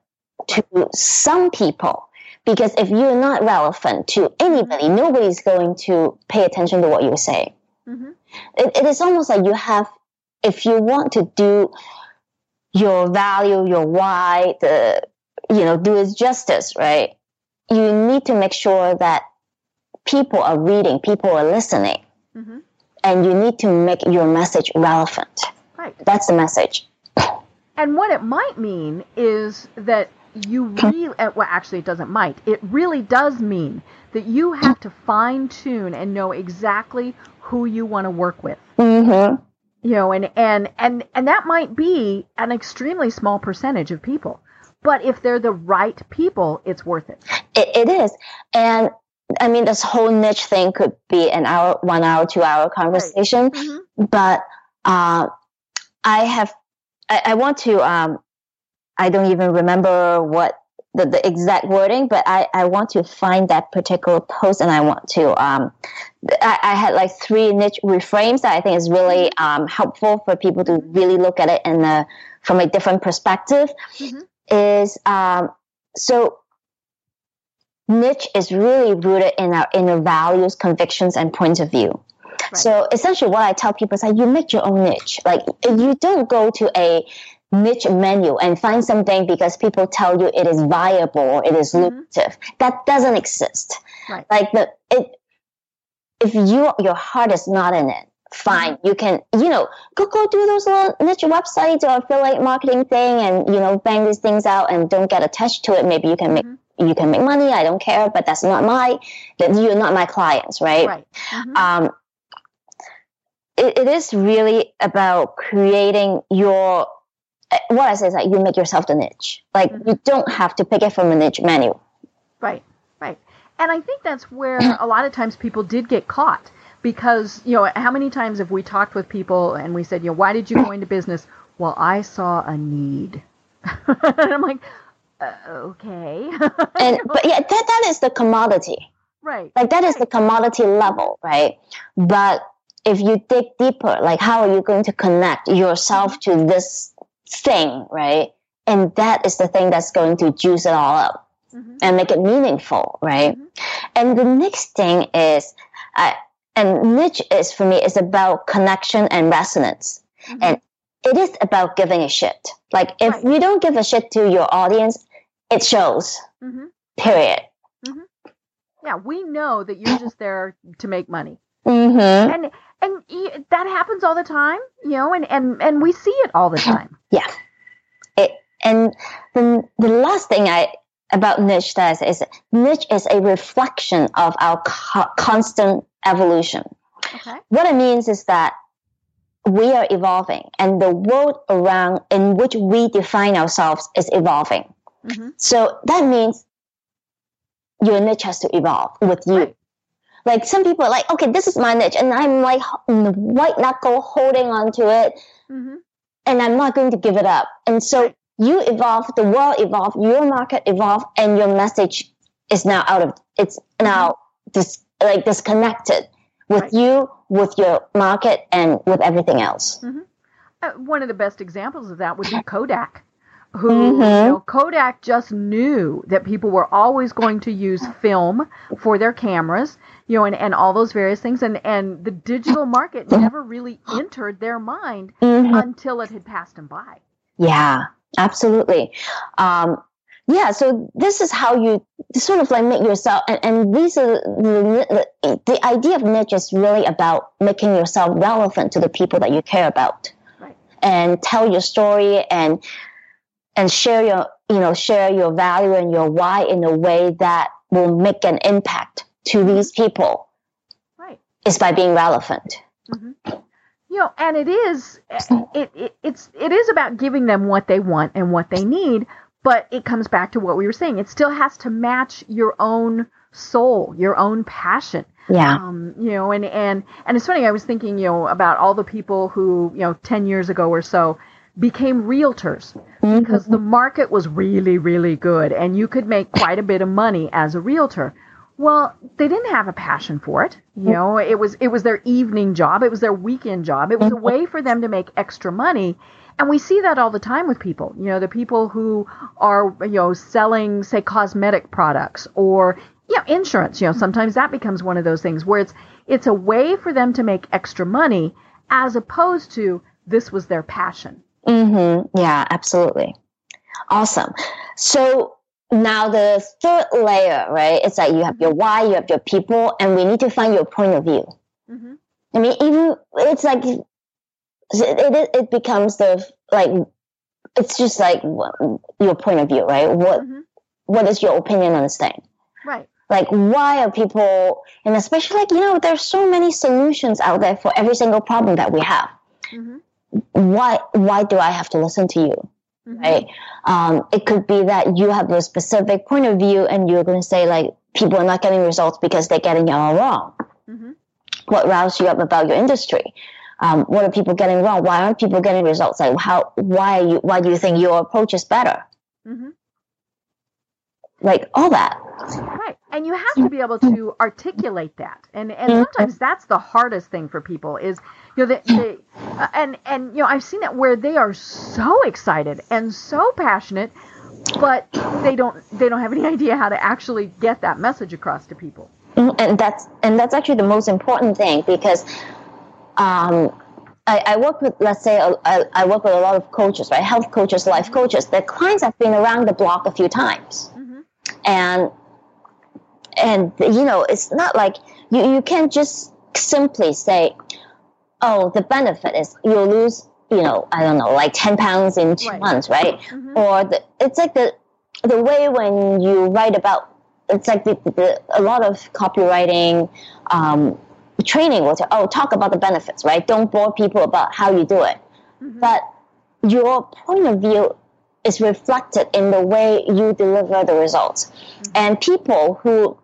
to some people. Because if you're not relevant to anybody, nobody's going to pay attention to what you say. hmm It, it is almost like you have, if you want to do your value, your why, the, you know, do it justice, right? You need to make sure that people are reading, people are listening, hmm and you need to make your message relevant. Right. That's the message. And what it might mean is that you really, uh, well, actually, it doesn't might. It really does mean that you have to fine tune and know exactly who you want to work with. Mm-hmm. You know, and, and, and, and that might be an extremely small percentage of people. But if they're the right people, it's worth it. It, it is. And I mean, this whole niche thing could be an hour, one hour, two hour conversation. but uh, I have I, I want to um, I don't even remember what the, the exact wording, but I, I want to find that particular post and I want to um, I, I had like three niche reframes that I think is really um, helpful for people to really look at it in a, from a different perspective. Mhm. Is um, so niche is really rooted in our inner values, convictions, and points of view. So essentially, what I tell people is that you make your own niche. Like you don't go to a niche menu and find something because people tell you it is viable or it is Mhm. lucrative. That doesn't exist. Right. Like the it, if you your heart is not in it, fine. You can you know go go do those little niche websites or affiliate marketing thing and you know bang these things out and don't get attached to it. Maybe you can make. You can make money. I don't care, but that's not my. That you're not my clients, right? Right. Mhm. um, it, it is really about creating your what I say is that you make yourself the niche. Like Mhm. you don't have to pick it from a niche menu. Right, right. And I think that's where a lot of times people did get caught because, you know, how many times have we talked with people and we said, you know, why did you go into business? Well, I saw a need. <laughs> and I'm like, uh, okay. <laughs> And but yeah, that that is the commodity. right. Like that is the commodity level, right? But if you dig deeper, like how are you going to connect yourself to this thing, right? And that is the thing that's going to juice it all up Mhm. and make it meaningful, right? Mhm. And the next thing is I, and niche is for me is about connection and resonance. Mm-hmm. And it is about giving a shit. Like if right. you don't give a shit to your audience, it shows. Mm-hmm. Period. Mm-hmm. Yeah, we know that you're just there to make money. Mm-hmm. And and that happens all the time, you know, and and and we see it all the <clears throat> time. Yeah. It and the the last thing I about niche is, is niche is a reflection of our co- constant evolution. Okay. What it means is that we are evolving and the world around in which we define ourselves is evolving. Mm-hmm. So that means your niche has to evolve with you. Right. Like some people are like, okay, this is my niche, and I'm like white knuckle holding onto it, mm-hmm. and I'm not going to give it up. And so you evolve, the world evolve, your market evolve, and your message is now out of it's now mm-hmm. dis, like disconnected with right. you, with your market, and with everything else. Mm-hmm. Uh, one of the best examples of that would be <laughs> Kodak who mm-hmm. you know, Kodak just knew that people were always going to use film for their cameras, you know, and, and all those various things, and and the digital market never really entered their mind mm-hmm. until it had passed them by. Yeah, absolutely. Um, yeah, so this is how you sort of like make yourself, and, and these are the, the, the idea of niche is really about making yourself relevant to the people that you care about, right. and tell your story and and share your you know share your value and your why in a way that will make an impact to these people right. is by being relevant. Mm-hmm. you know and it is it, it it's it is about giving them what they want and what they need but it comes back to what we were saying. It still has to match your own soul your own passion. Yeah. Um, you know and and and it's funny i was thinking you know about all the people who you know 10 years ago or so became realtors mm-hmm. because the market was really, really good and you could make quite a bit of money as a realtor. Well, they didn't have a passion for it. You know, it was it was their evening job, it was their weekend job. It was a mm-hmm. way for them to make extra money. And we see that all the time with people. You know, the people who are, you know, selling say cosmetic products or yeah, insurance, you know, sometimes that becomes one of those things where it's it's a way for them to make extra money as opposed to this was their passion. Mm-hmm. Yeah, absolutely. Awesome. So now the third layer, right? It's like you have your why, you have your people, and we need to find your point of view. Mm-hmm. I mean, even it's like it, it, it becomes the like it's just like your point of view, right? What mm-hmm. what is your opinion on this thing? Right. Like, why are people, and especially like you know, there's so many solutions out there for every single problem that we have. Mm-hmm why why do I have to listen to you? Mm-hmm. Right? Um, it could be that you have a specific point of view and you're going to say like people are not getting results because they're getting it all wrong. Mm-hmm. What riles you up about your industry? Um, what are people getting wrong? Why aren't people getting results? Like how? Why are you? Why do you think your approach is better? Mm-hmm. Like all that. Right, and you have to be able to articulate that, and and mm-hmm. sometimes that's the hardest thing for people is you know, they, they uh, and and you know, I've seen that where they are so excited and so passionate, but they don't they don't have any <laughs> idea how to actually get that message across to people. Mm, and that's and that's actually the most important thing because um, I, I, work with, let's say, I, I, work with a lot of coaches, right? Health coaches, life mm-hmm. coaches. Their clients have been around the block a few times, mm-hmm. and and you know, it's not like you you can't just simply say, oh, the benefit is you'll lose, you know, I don't know, like 10 pounds in two right. months, right? Mm-hmm. Or the, it's like the, the way when you write about, it's like the, the, a lot of copywriting, um, training will say, oh, talk about the benefits, right? Don't bore people about how you do it. Mm-hmm. But your point of view is reflected in the way you deliver the results. Mm-hmm. And people who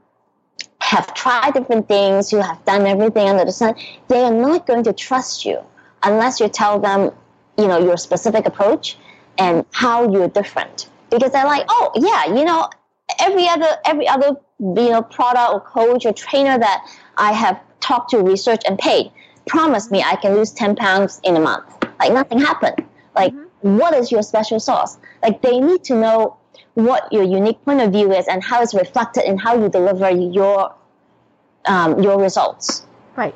have tried different things, who have done everything under the sun, they are not going to trust you unless you tell them, you know, your specific approach and how you're different. Because they're like, oh yeah, you know, every other every other you know product or coach or trainer that I have talked to, researched and paid promised me I can lose ten pounds in a month. Like nothing happened. Like mm-hmm. what is your special sauce? Like they need to know what your unique point of view is and how it's reflected in how you deliver your um, your results. Right.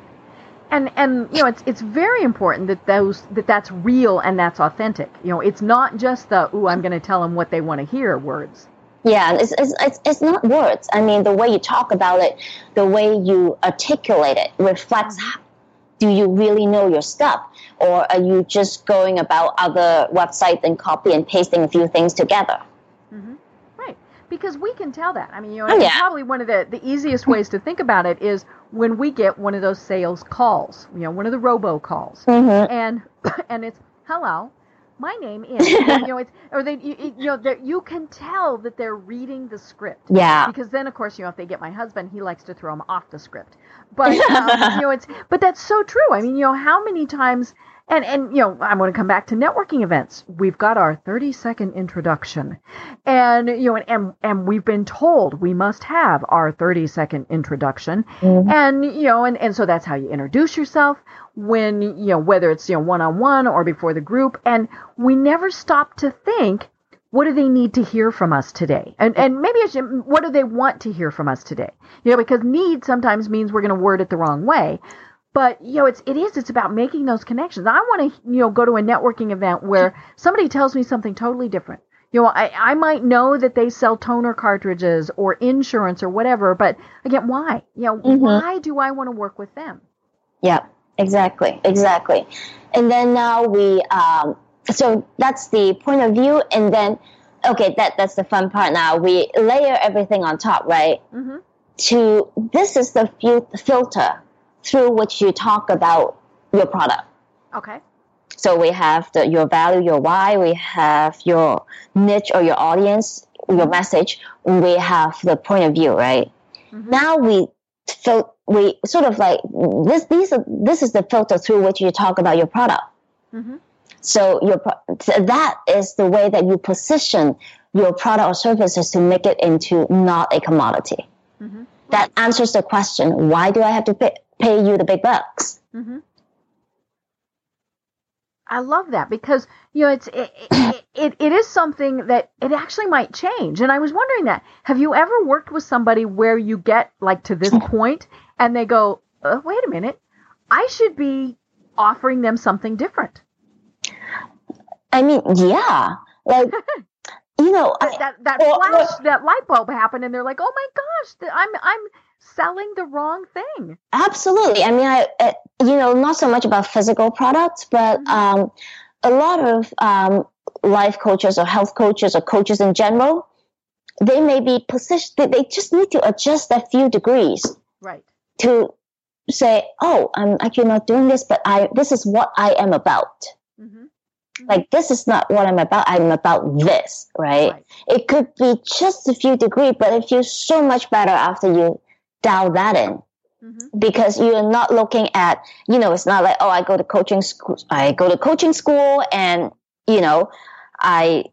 And and you know it's it's very important that those that that's real and that's authentic. You know, it's not just the ooh I'm going to tell them what they want to hear words. Yeah, it's, it's, it's, it's not words. I mean, the way you talk about it, the way you articulate it reflects how, do you really know your stuff? Or are you just going about other websites and copy and pasting a few things together? Mm-hmm. Because we can tell that. I mean, you know, Oh, yeah. probably one of the, the easiest ways to think about it is when we get one of those sales calls, you know, one of the robo calls. Mm-hmm. and <coughs> and it's hello my name is you know it's or they you, you know that you can tell that they're reading the script Yeah. because then of course you know if they get my husband he likes to throw them off the script but um, <laughs> you know it's but that's so true i mean you know how many times and and you know i'm going to come back to networking events. We've got our 30 second introduction. And you know and, and and we've been told we must have our 30 second introduction. Mhm. and you know and, and so that's how you introduce yourself when you know whether it's you know one on one or before the group. And we never stop to think what do they need to hear from us today? And and maybe I should, what do they want to hear from us today? You know because need sometimes means we're going to word it the wrong way but you know it's it is it's about making those connections i want to you know go to a networking event where somebody tells me something totally different you know I, I might know that they sell toner cartridges or insurance or whatever but again why you know Mhm. why do i want to work with them Yeah, exactly, exactly. And then now we, um, so that's the point of view, and then, okay, that that's the fun part. Now we layer everything on top, right? mm-hmm. To this is the fil- filter through which you talk about your product. okay So we have the your value, your why. We have your niche or your audience, your message. We have the point of view, right? Mhm. Now we fil- we sort of like this. These are this is the filter through which you talk about your product. mm-hmm. So your so that is the way that you position your product or services to make it into not a commodity. Mm-hmm. That answers the question: Why do I have to pay, pay you the big bucks? Mm-hmm. I love that because you know it's it, it, it, <clears throat> it is something that it actually might change. And I was wondering that have you ever worked with somebody where you get like to this <laughs> point and they go, uh, wait a minute, I should be offering them something different. I mean, yeah, like <laughs> you know, I- That that, that Well, flash, well- that light bulb happened, and they're like, oh my gosh, I'm I'm selling the wrong thing. Absolutely. I mean, I, uh, you know, not so much about physical products, but Mhm. um, a lot of um, life coaches or health coaches or coaches in general, they may be positioned, they- they just need to adjust a few degrees Right. to say, oh, I'm actually not doing this, but I, this is what I am about. Mm-hmm. Like, this is not what I'm about. I'm about this, right? Right. It could be just a few degrees, but it feels so much better after you dial that in Mm-hmm. because you're not looking at you know it's not like oh i go to coaching school i go to coaching school and you know i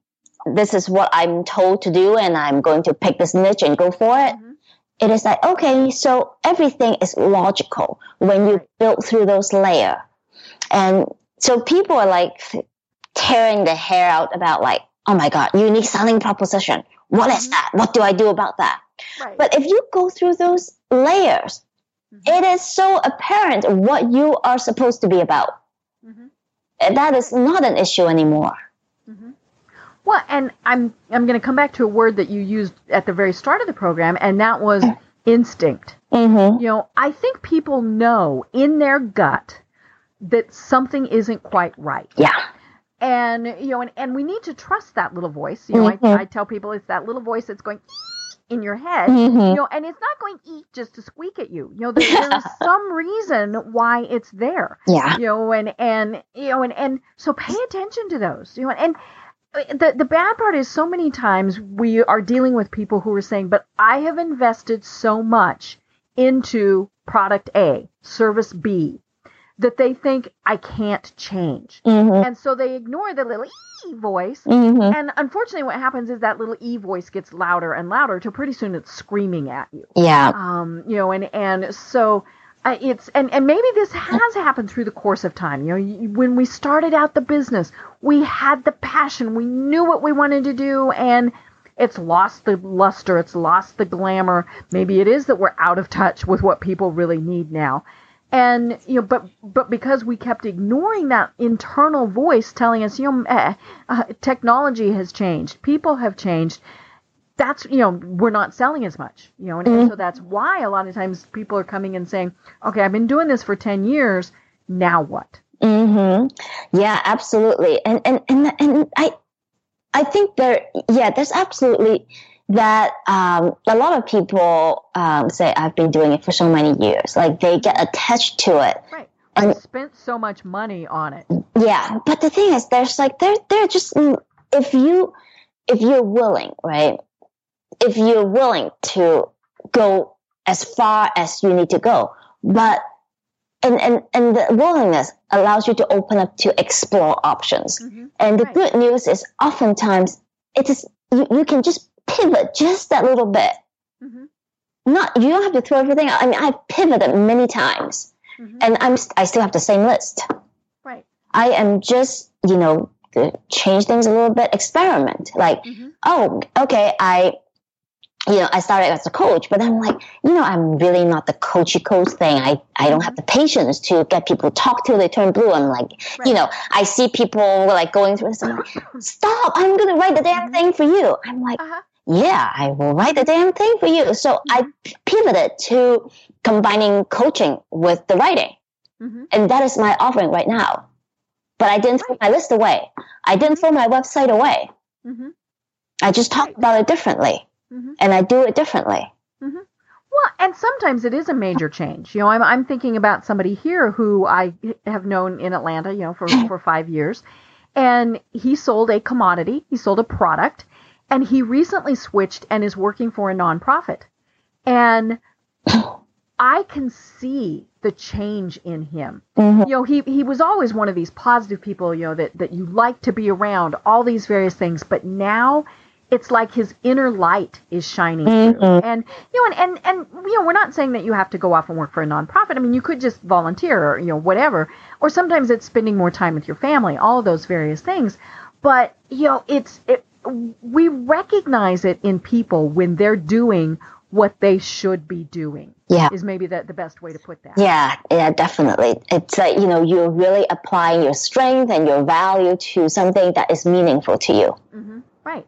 this is what i'm told to do and i'm going to pick this niche and go for it Mhm. it is like okay so everything is logical when you build through those layer and so people are like tearing their hair out about like oh my god unique selling proposition what is Mhm. that what do i do about that Right. but if you go through those layers Mhm. it is so apparent what you are supposed to be about. Mhm. That is not an issue anymore. hmm Well, and I'm I'm going to come back to a word that you used at the very start of the program, and that was <clears throat> instinct. Mm-hmm. You know, I think people know in their gut that something isn't quite right, Yeah. And you know, and, and we need to trust that little voice. You know, Mhm. I, I tell people it's that little voice that's going <sniffs> in your head. Mhm. You know, and it's not going eat <sniffs> just to squeak at you. You know, there, there is <laughs> some reason why it's there Yeah. you know and and you know and and so pay attention to those you know and the the bad part is so many times we are dealing with people who are saying but i have invested so much into product a service b that they think i can't change Mm-hmm. and so they ignore the little e voice Mm-hmm. and unfortunately what happens is that little e voice gets louder and louder till pretty soon it's screaming at you Yeah. um, you know, and and so uh, it's and and maybe this has happened through the course of time. You know, you, when we started out the business, we had the passion, we knew what we wanted to do, and it's lost the luster, it's lost the glamour. Maybe it is that we're out of touch with what people really need now. And you know, but but because we kept ignoring that internal voice telling us, you know, eh, uh, technology has changed, people have changed. That's you know, we're not selling as much, you know, and, and so that's why a lot of times people are coming and saying, okay, I've been doing this for ten years, now what? hmm Yeah, absolutely. And and and and I I think there yeah, there's absolutely that um, a lot of people um, say I've been doing it for so many years. Like they get attached to it. Right. I And spent so much money on it. yeah, but the thing is, there's like they're they're just if you if you're willing, right? If you're willing to go as far as you need to go, but and and and the willingness allows you to open up to explore options. hmm And the Right. good news is oftentimes it is you, you can just pivot just that little bit. hmm Not you don't have to throw everything out. I mean, I've pivoted many times, hmm and I'm I still have the same list. Right. I am just you know change things a little bit, experiment. Like hmm oh okay, I you know I started as a coach, but I'm like you know I'm really not the coachy coach thing. I I don't have the patience to get people to talk till they turn blue. I'm like you know I see people like going through this. I'm like, <coughs> stop! I'm gonna write the damn thing for you. I'm like Uh-huh. Yeah, I will write the damn thing for you. So I pivoted to combining coaching with the writing. hmm And that is my offering right now. But I didn't throw my list away. I didn't throw my website away. hmm I just talk about it differently hmm and I do it differently. Well, and sometimes it is a major change. You know, I'm I'm thinking about somebody here who I have known in Atlanta, you know, for <laughs> for 5 years, and he sold a commodity, he sold a product, and he recently switched and is working for a nonprofit. And <coughs> I can see the change in him. Mhm. You know, he he was always one of these positive people, you know, that that you like to be around, all these various things, but now it's like his inner light is shining through. Mhm. And you know, and, and and you know, we're not saying that you have to go off and work for a nonprofit. I mean, you could just volunteer or you know, whatever. Or sometimes it's spending more time with your family, all of those various things. But you know, it's it, we recognize it in people when they're doing what they should be doing. Yeah. Is maybe the, the best way to put that. Yeah, yeah, definitely. It's like, you know, you're really applying your strength and your value to something that is meaningful to you. hmm Right.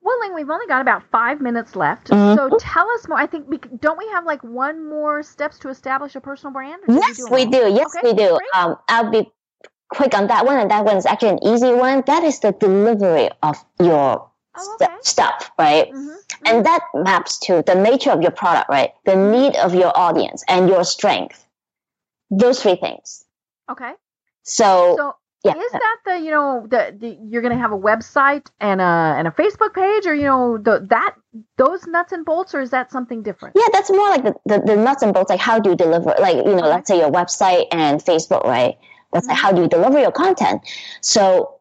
Well, Ling, we've only got about five minutes left. Mhm. So tell us more. I think, we, don't we have like one more steps to establish a personal brand? Yes, we do. Yes, Okay, we do. Um, I'll be quick on that one, and that one is actually an easy one. That is the delivery of your Oh, okay. stuff, right? Mhm, And that maps to the nature of your product, right? The mm-hmm. need of your audience and your strength. Those three things. Okay. So, So yeah. is that the you know the, the you're going to have a website and a and a Facebook page or you know the that those nuts and bolts or is that something different? yeah, that's more like the, the, the nuts and bolts, like how do you deliver, like, you know, mm-hmm. let's say your website and Facebook, right? That's like Mhm. how do you deliver your content? So,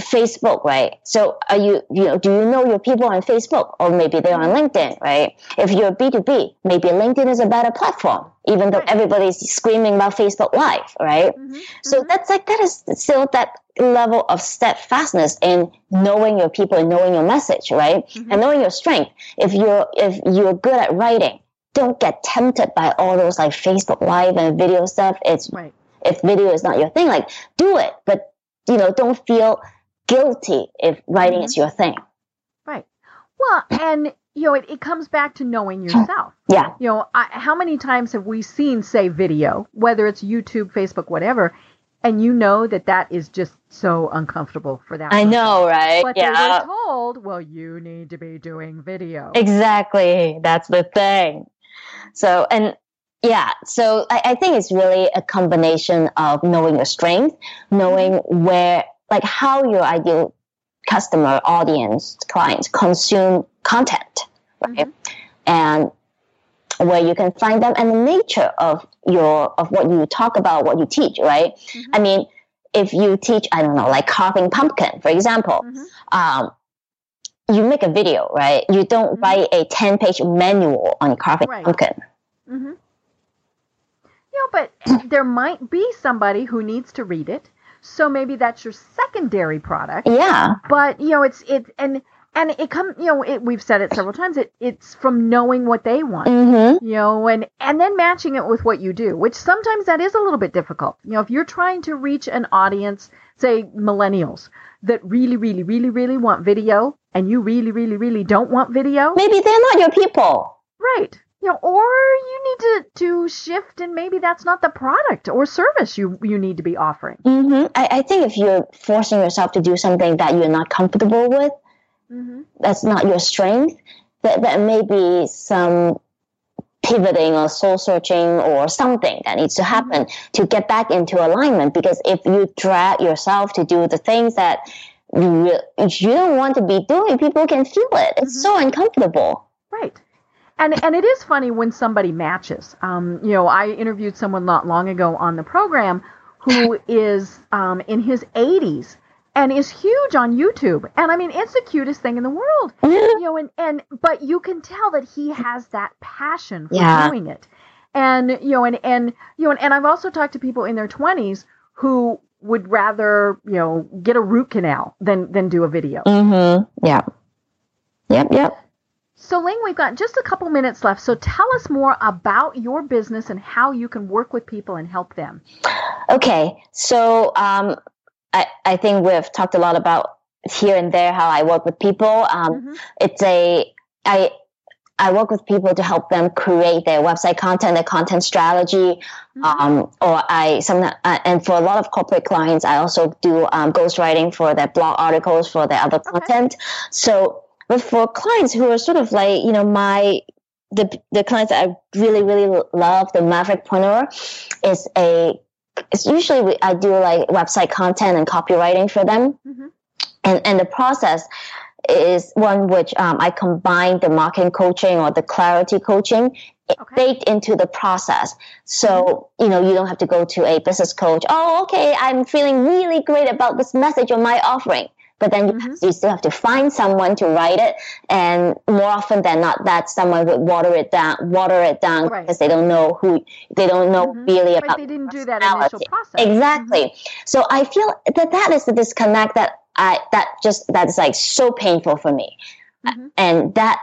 Facebook, right? So, are you, you know, do you know your people on Facebook or maybe they're on LinkedIn, right? If you're B2B, maybe LinkedIn is a better platform, even though Right. everybody's screaming about Facebook Live, right? Mhm, So mhm. that's like that is still that level of steadfastness in knowing your people and knowing your message, right? Mhm. And knowing your strength. If you're if you're good at writing, don't get tempted by all those like Facebook Live and video stuff. It's right. If video is not your thing, like do it, but you know don't feel guilty if writing is mm-hmm. your thing. Right. Well, and you know, it, it comes back to knowing hmm. yourself. Yeah, You know, I, how many times have we seen, say, video, whether it's YouTube, Facebook, whatever, and you know that that is just so uncomfortable for that. I person. know, right? But they yeah, were told, well, you need to be doing video. Exactly. That's the thing. So, and yeah, so I, I think it's really a combination of knowing your strength, knowing where, like how your ideal customer, audience, clients consume content, right? And where you can find them and the nature of your, of what you talk about, what you teach, right? Mhm. I mean, if you teach, I don't know, like carving pumpkin, for example, Mhm. um, you make a video, right? You don't Mhm. write a 10 page manual on carving Right. pumpkin. You know, but <clears throat> there might be somebody who needs to read it, so maybe that's your secondary product. Yeah. But you know, it's it and and it come you know it, we've said it several times it it's from knowing what they want Mm-hmm. you know and and then matching it with what you do which sometimes that is a little bit difficult you know if you're trying to reach an audience say millennials that really really really really want video and you really really really don't want video Maybe they're not your people. right you know or you need to to shift and maybe that's not the product or service you you need to be offering Mm-hmm. I, I think if you're forcing yourself to do something that you're not comfortable with, mm-hmm. that's not your strength, that, that may be some pivoting or soul searching or something that needs to happen to get back into alignment. Because if you drag yourself to do the things that you, you don't want to be doing, people can feel it. It's so uncomfortable. And and it is funny when somebody matches. Um, you know, I interviewed someone not long ago on the program who <laughs> is um, in his 80s and is huge on YouTube. And I mean, it's the cutest thing in the world. <laughs> You know, and and but you can tell that he has that passion for Yeah. doing it. And you know, and and you know, and, and I've also talked to people in their 20s who would rather, you know, get a root canal than than do a video. Mm-hmm. Yeah. Yep, yep. So, Ling, we've got just a couple minutes left. So, tell us more about your business and how you can work with people and help them. Okay, so um, I, I think we've talked a lot about here and there how I work with people. Um, Mhm. It's a I I work with people to help them create their website content, their content strategy, Mhm. um, or I some uh, and for a lot of corporate clients, I also do um, ghostwriting for their blog articles for their other content. So, but for clients who are sort of like you know my the the clients that I really really love, the Mavericpreneur, is a it's usually we, I do like website content and copywriting for them, Mhm. and and the process is one which um, I combine the marketing coaching or the clarity coaching Okay. baked into the process. So, you know, you don't have to go to a business coach. Oh, okay, I'm feeling really great about this message or my offering. But then you, Mhm. you still have to find someone to write it. And more often than not, that someone would water it down, water it down Right. because they don't know who, they don't know Mhm. really Right, about they didn't do that initial process. Mm-hmm. Exactly. So I feel that that is the disconnect that I, that just, that is like so painful for me Mhm. and that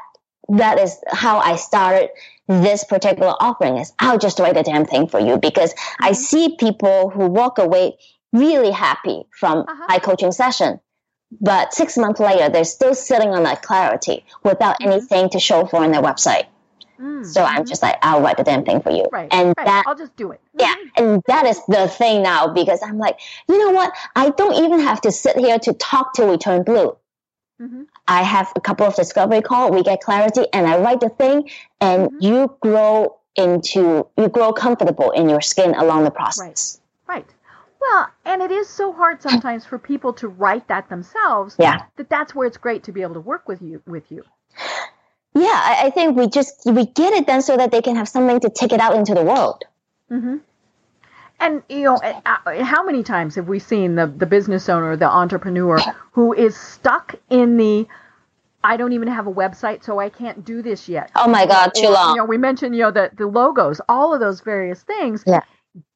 that is how I started this particular offering is I'll just write a damn thing for you because I Mhm. see people who walk away really happy from Uh-huh. my coaching session. But six months later, they're still sitting on that clarity without Mhm. anything to show for on their website. Mm, So I'm mhm. just like, I'll write the damn thing for you. right. And right. that I'll just do it. yeah, and that is the thing now because I'm like, you know what? I don't even have to sit here to talk till we turn blue. Mhm. I have a couple of discovery call, we get clarity, and I write the thing, and Mhm. you grow into you grow comfortable in your skin along the process. Right. Well, and it is so hard sometimes for people to write that themselves. Yeah. That that's where it's great to be able to work with you with you. Yeah, I, I think we just we get it then so that they can have something to take it out into the world. Mm-hmm. And you know, how many times have we seen the the business owner, the entrepreneur, who is stuck in the I don't even have a website, so I can't do this yet. Oh my God, too long. You know, we mentioned you know the the logos, all of those various things. Yeah.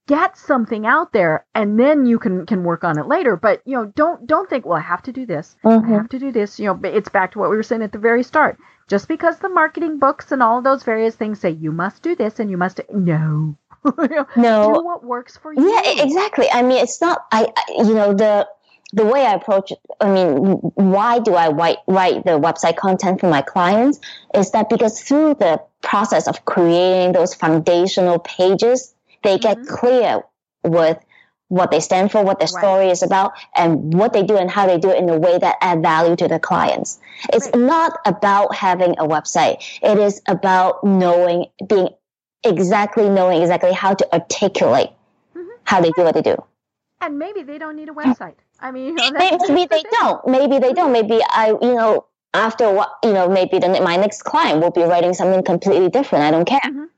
Get something out there, and then you can can work on it later. But you know, don't don't think, well, I have to do this. I Mhm. have to do this. You know, it's back to what we were saying at the very start. Just because the marketing books and all those various things say you must do this and you must no. <laughs> No. do what works for you. Yeah, exactly. I mean, it's not. I, I you know the the way I approach it. I mean, why do I write write the website content for my clients? Is that because through the process of creating those foundational pages, they get Mhm. clear with what they stand for, what their Right. story is about, and what they do and how they do it in a way that add value to the clients. It's Right. not about having a website. It is about knowing, being exactly knowing exactly how to articulate Mhm. how they do what they do. And maybe they don't need a website. I mean, you know, Maybe, <laughs> that's, maybe that's they don't. Maybe they don't. Maybe I, you know, after what, you know, maybe the, my next client will be writing something completely different. I don't care. Right.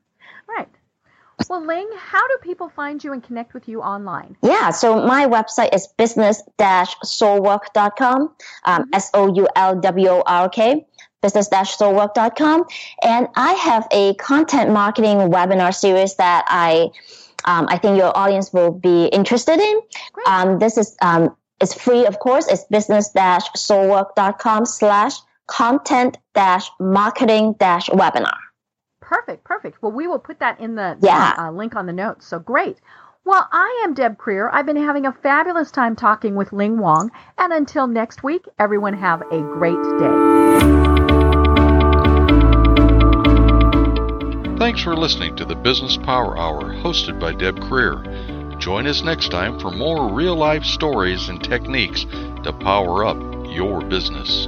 Well, Ling, how do people find you and connect with you online? Yeah, so my website is business-soulwork.com, um, Mhm. S-O-U-L-W-O-R-K, business-soulwork.com. And I have a content marketing webinar series that I, um, I think your audience will be interested in. Um, this is, um, it's free, of course. It's business-soulwork.com slash content dash marketing dash webinar. Perfect, perfect. Well, we will put that in the, yeah. uh, link on the notes. So great. Well, I am Deb Krier. I've been having a fabulous time talking with Ling Wong. And until next week, everyone have a great day. Thanks for listening to the Business Power Hour hosted by Deb Krier. Join us next time for more real life stories and techniques to power up your business.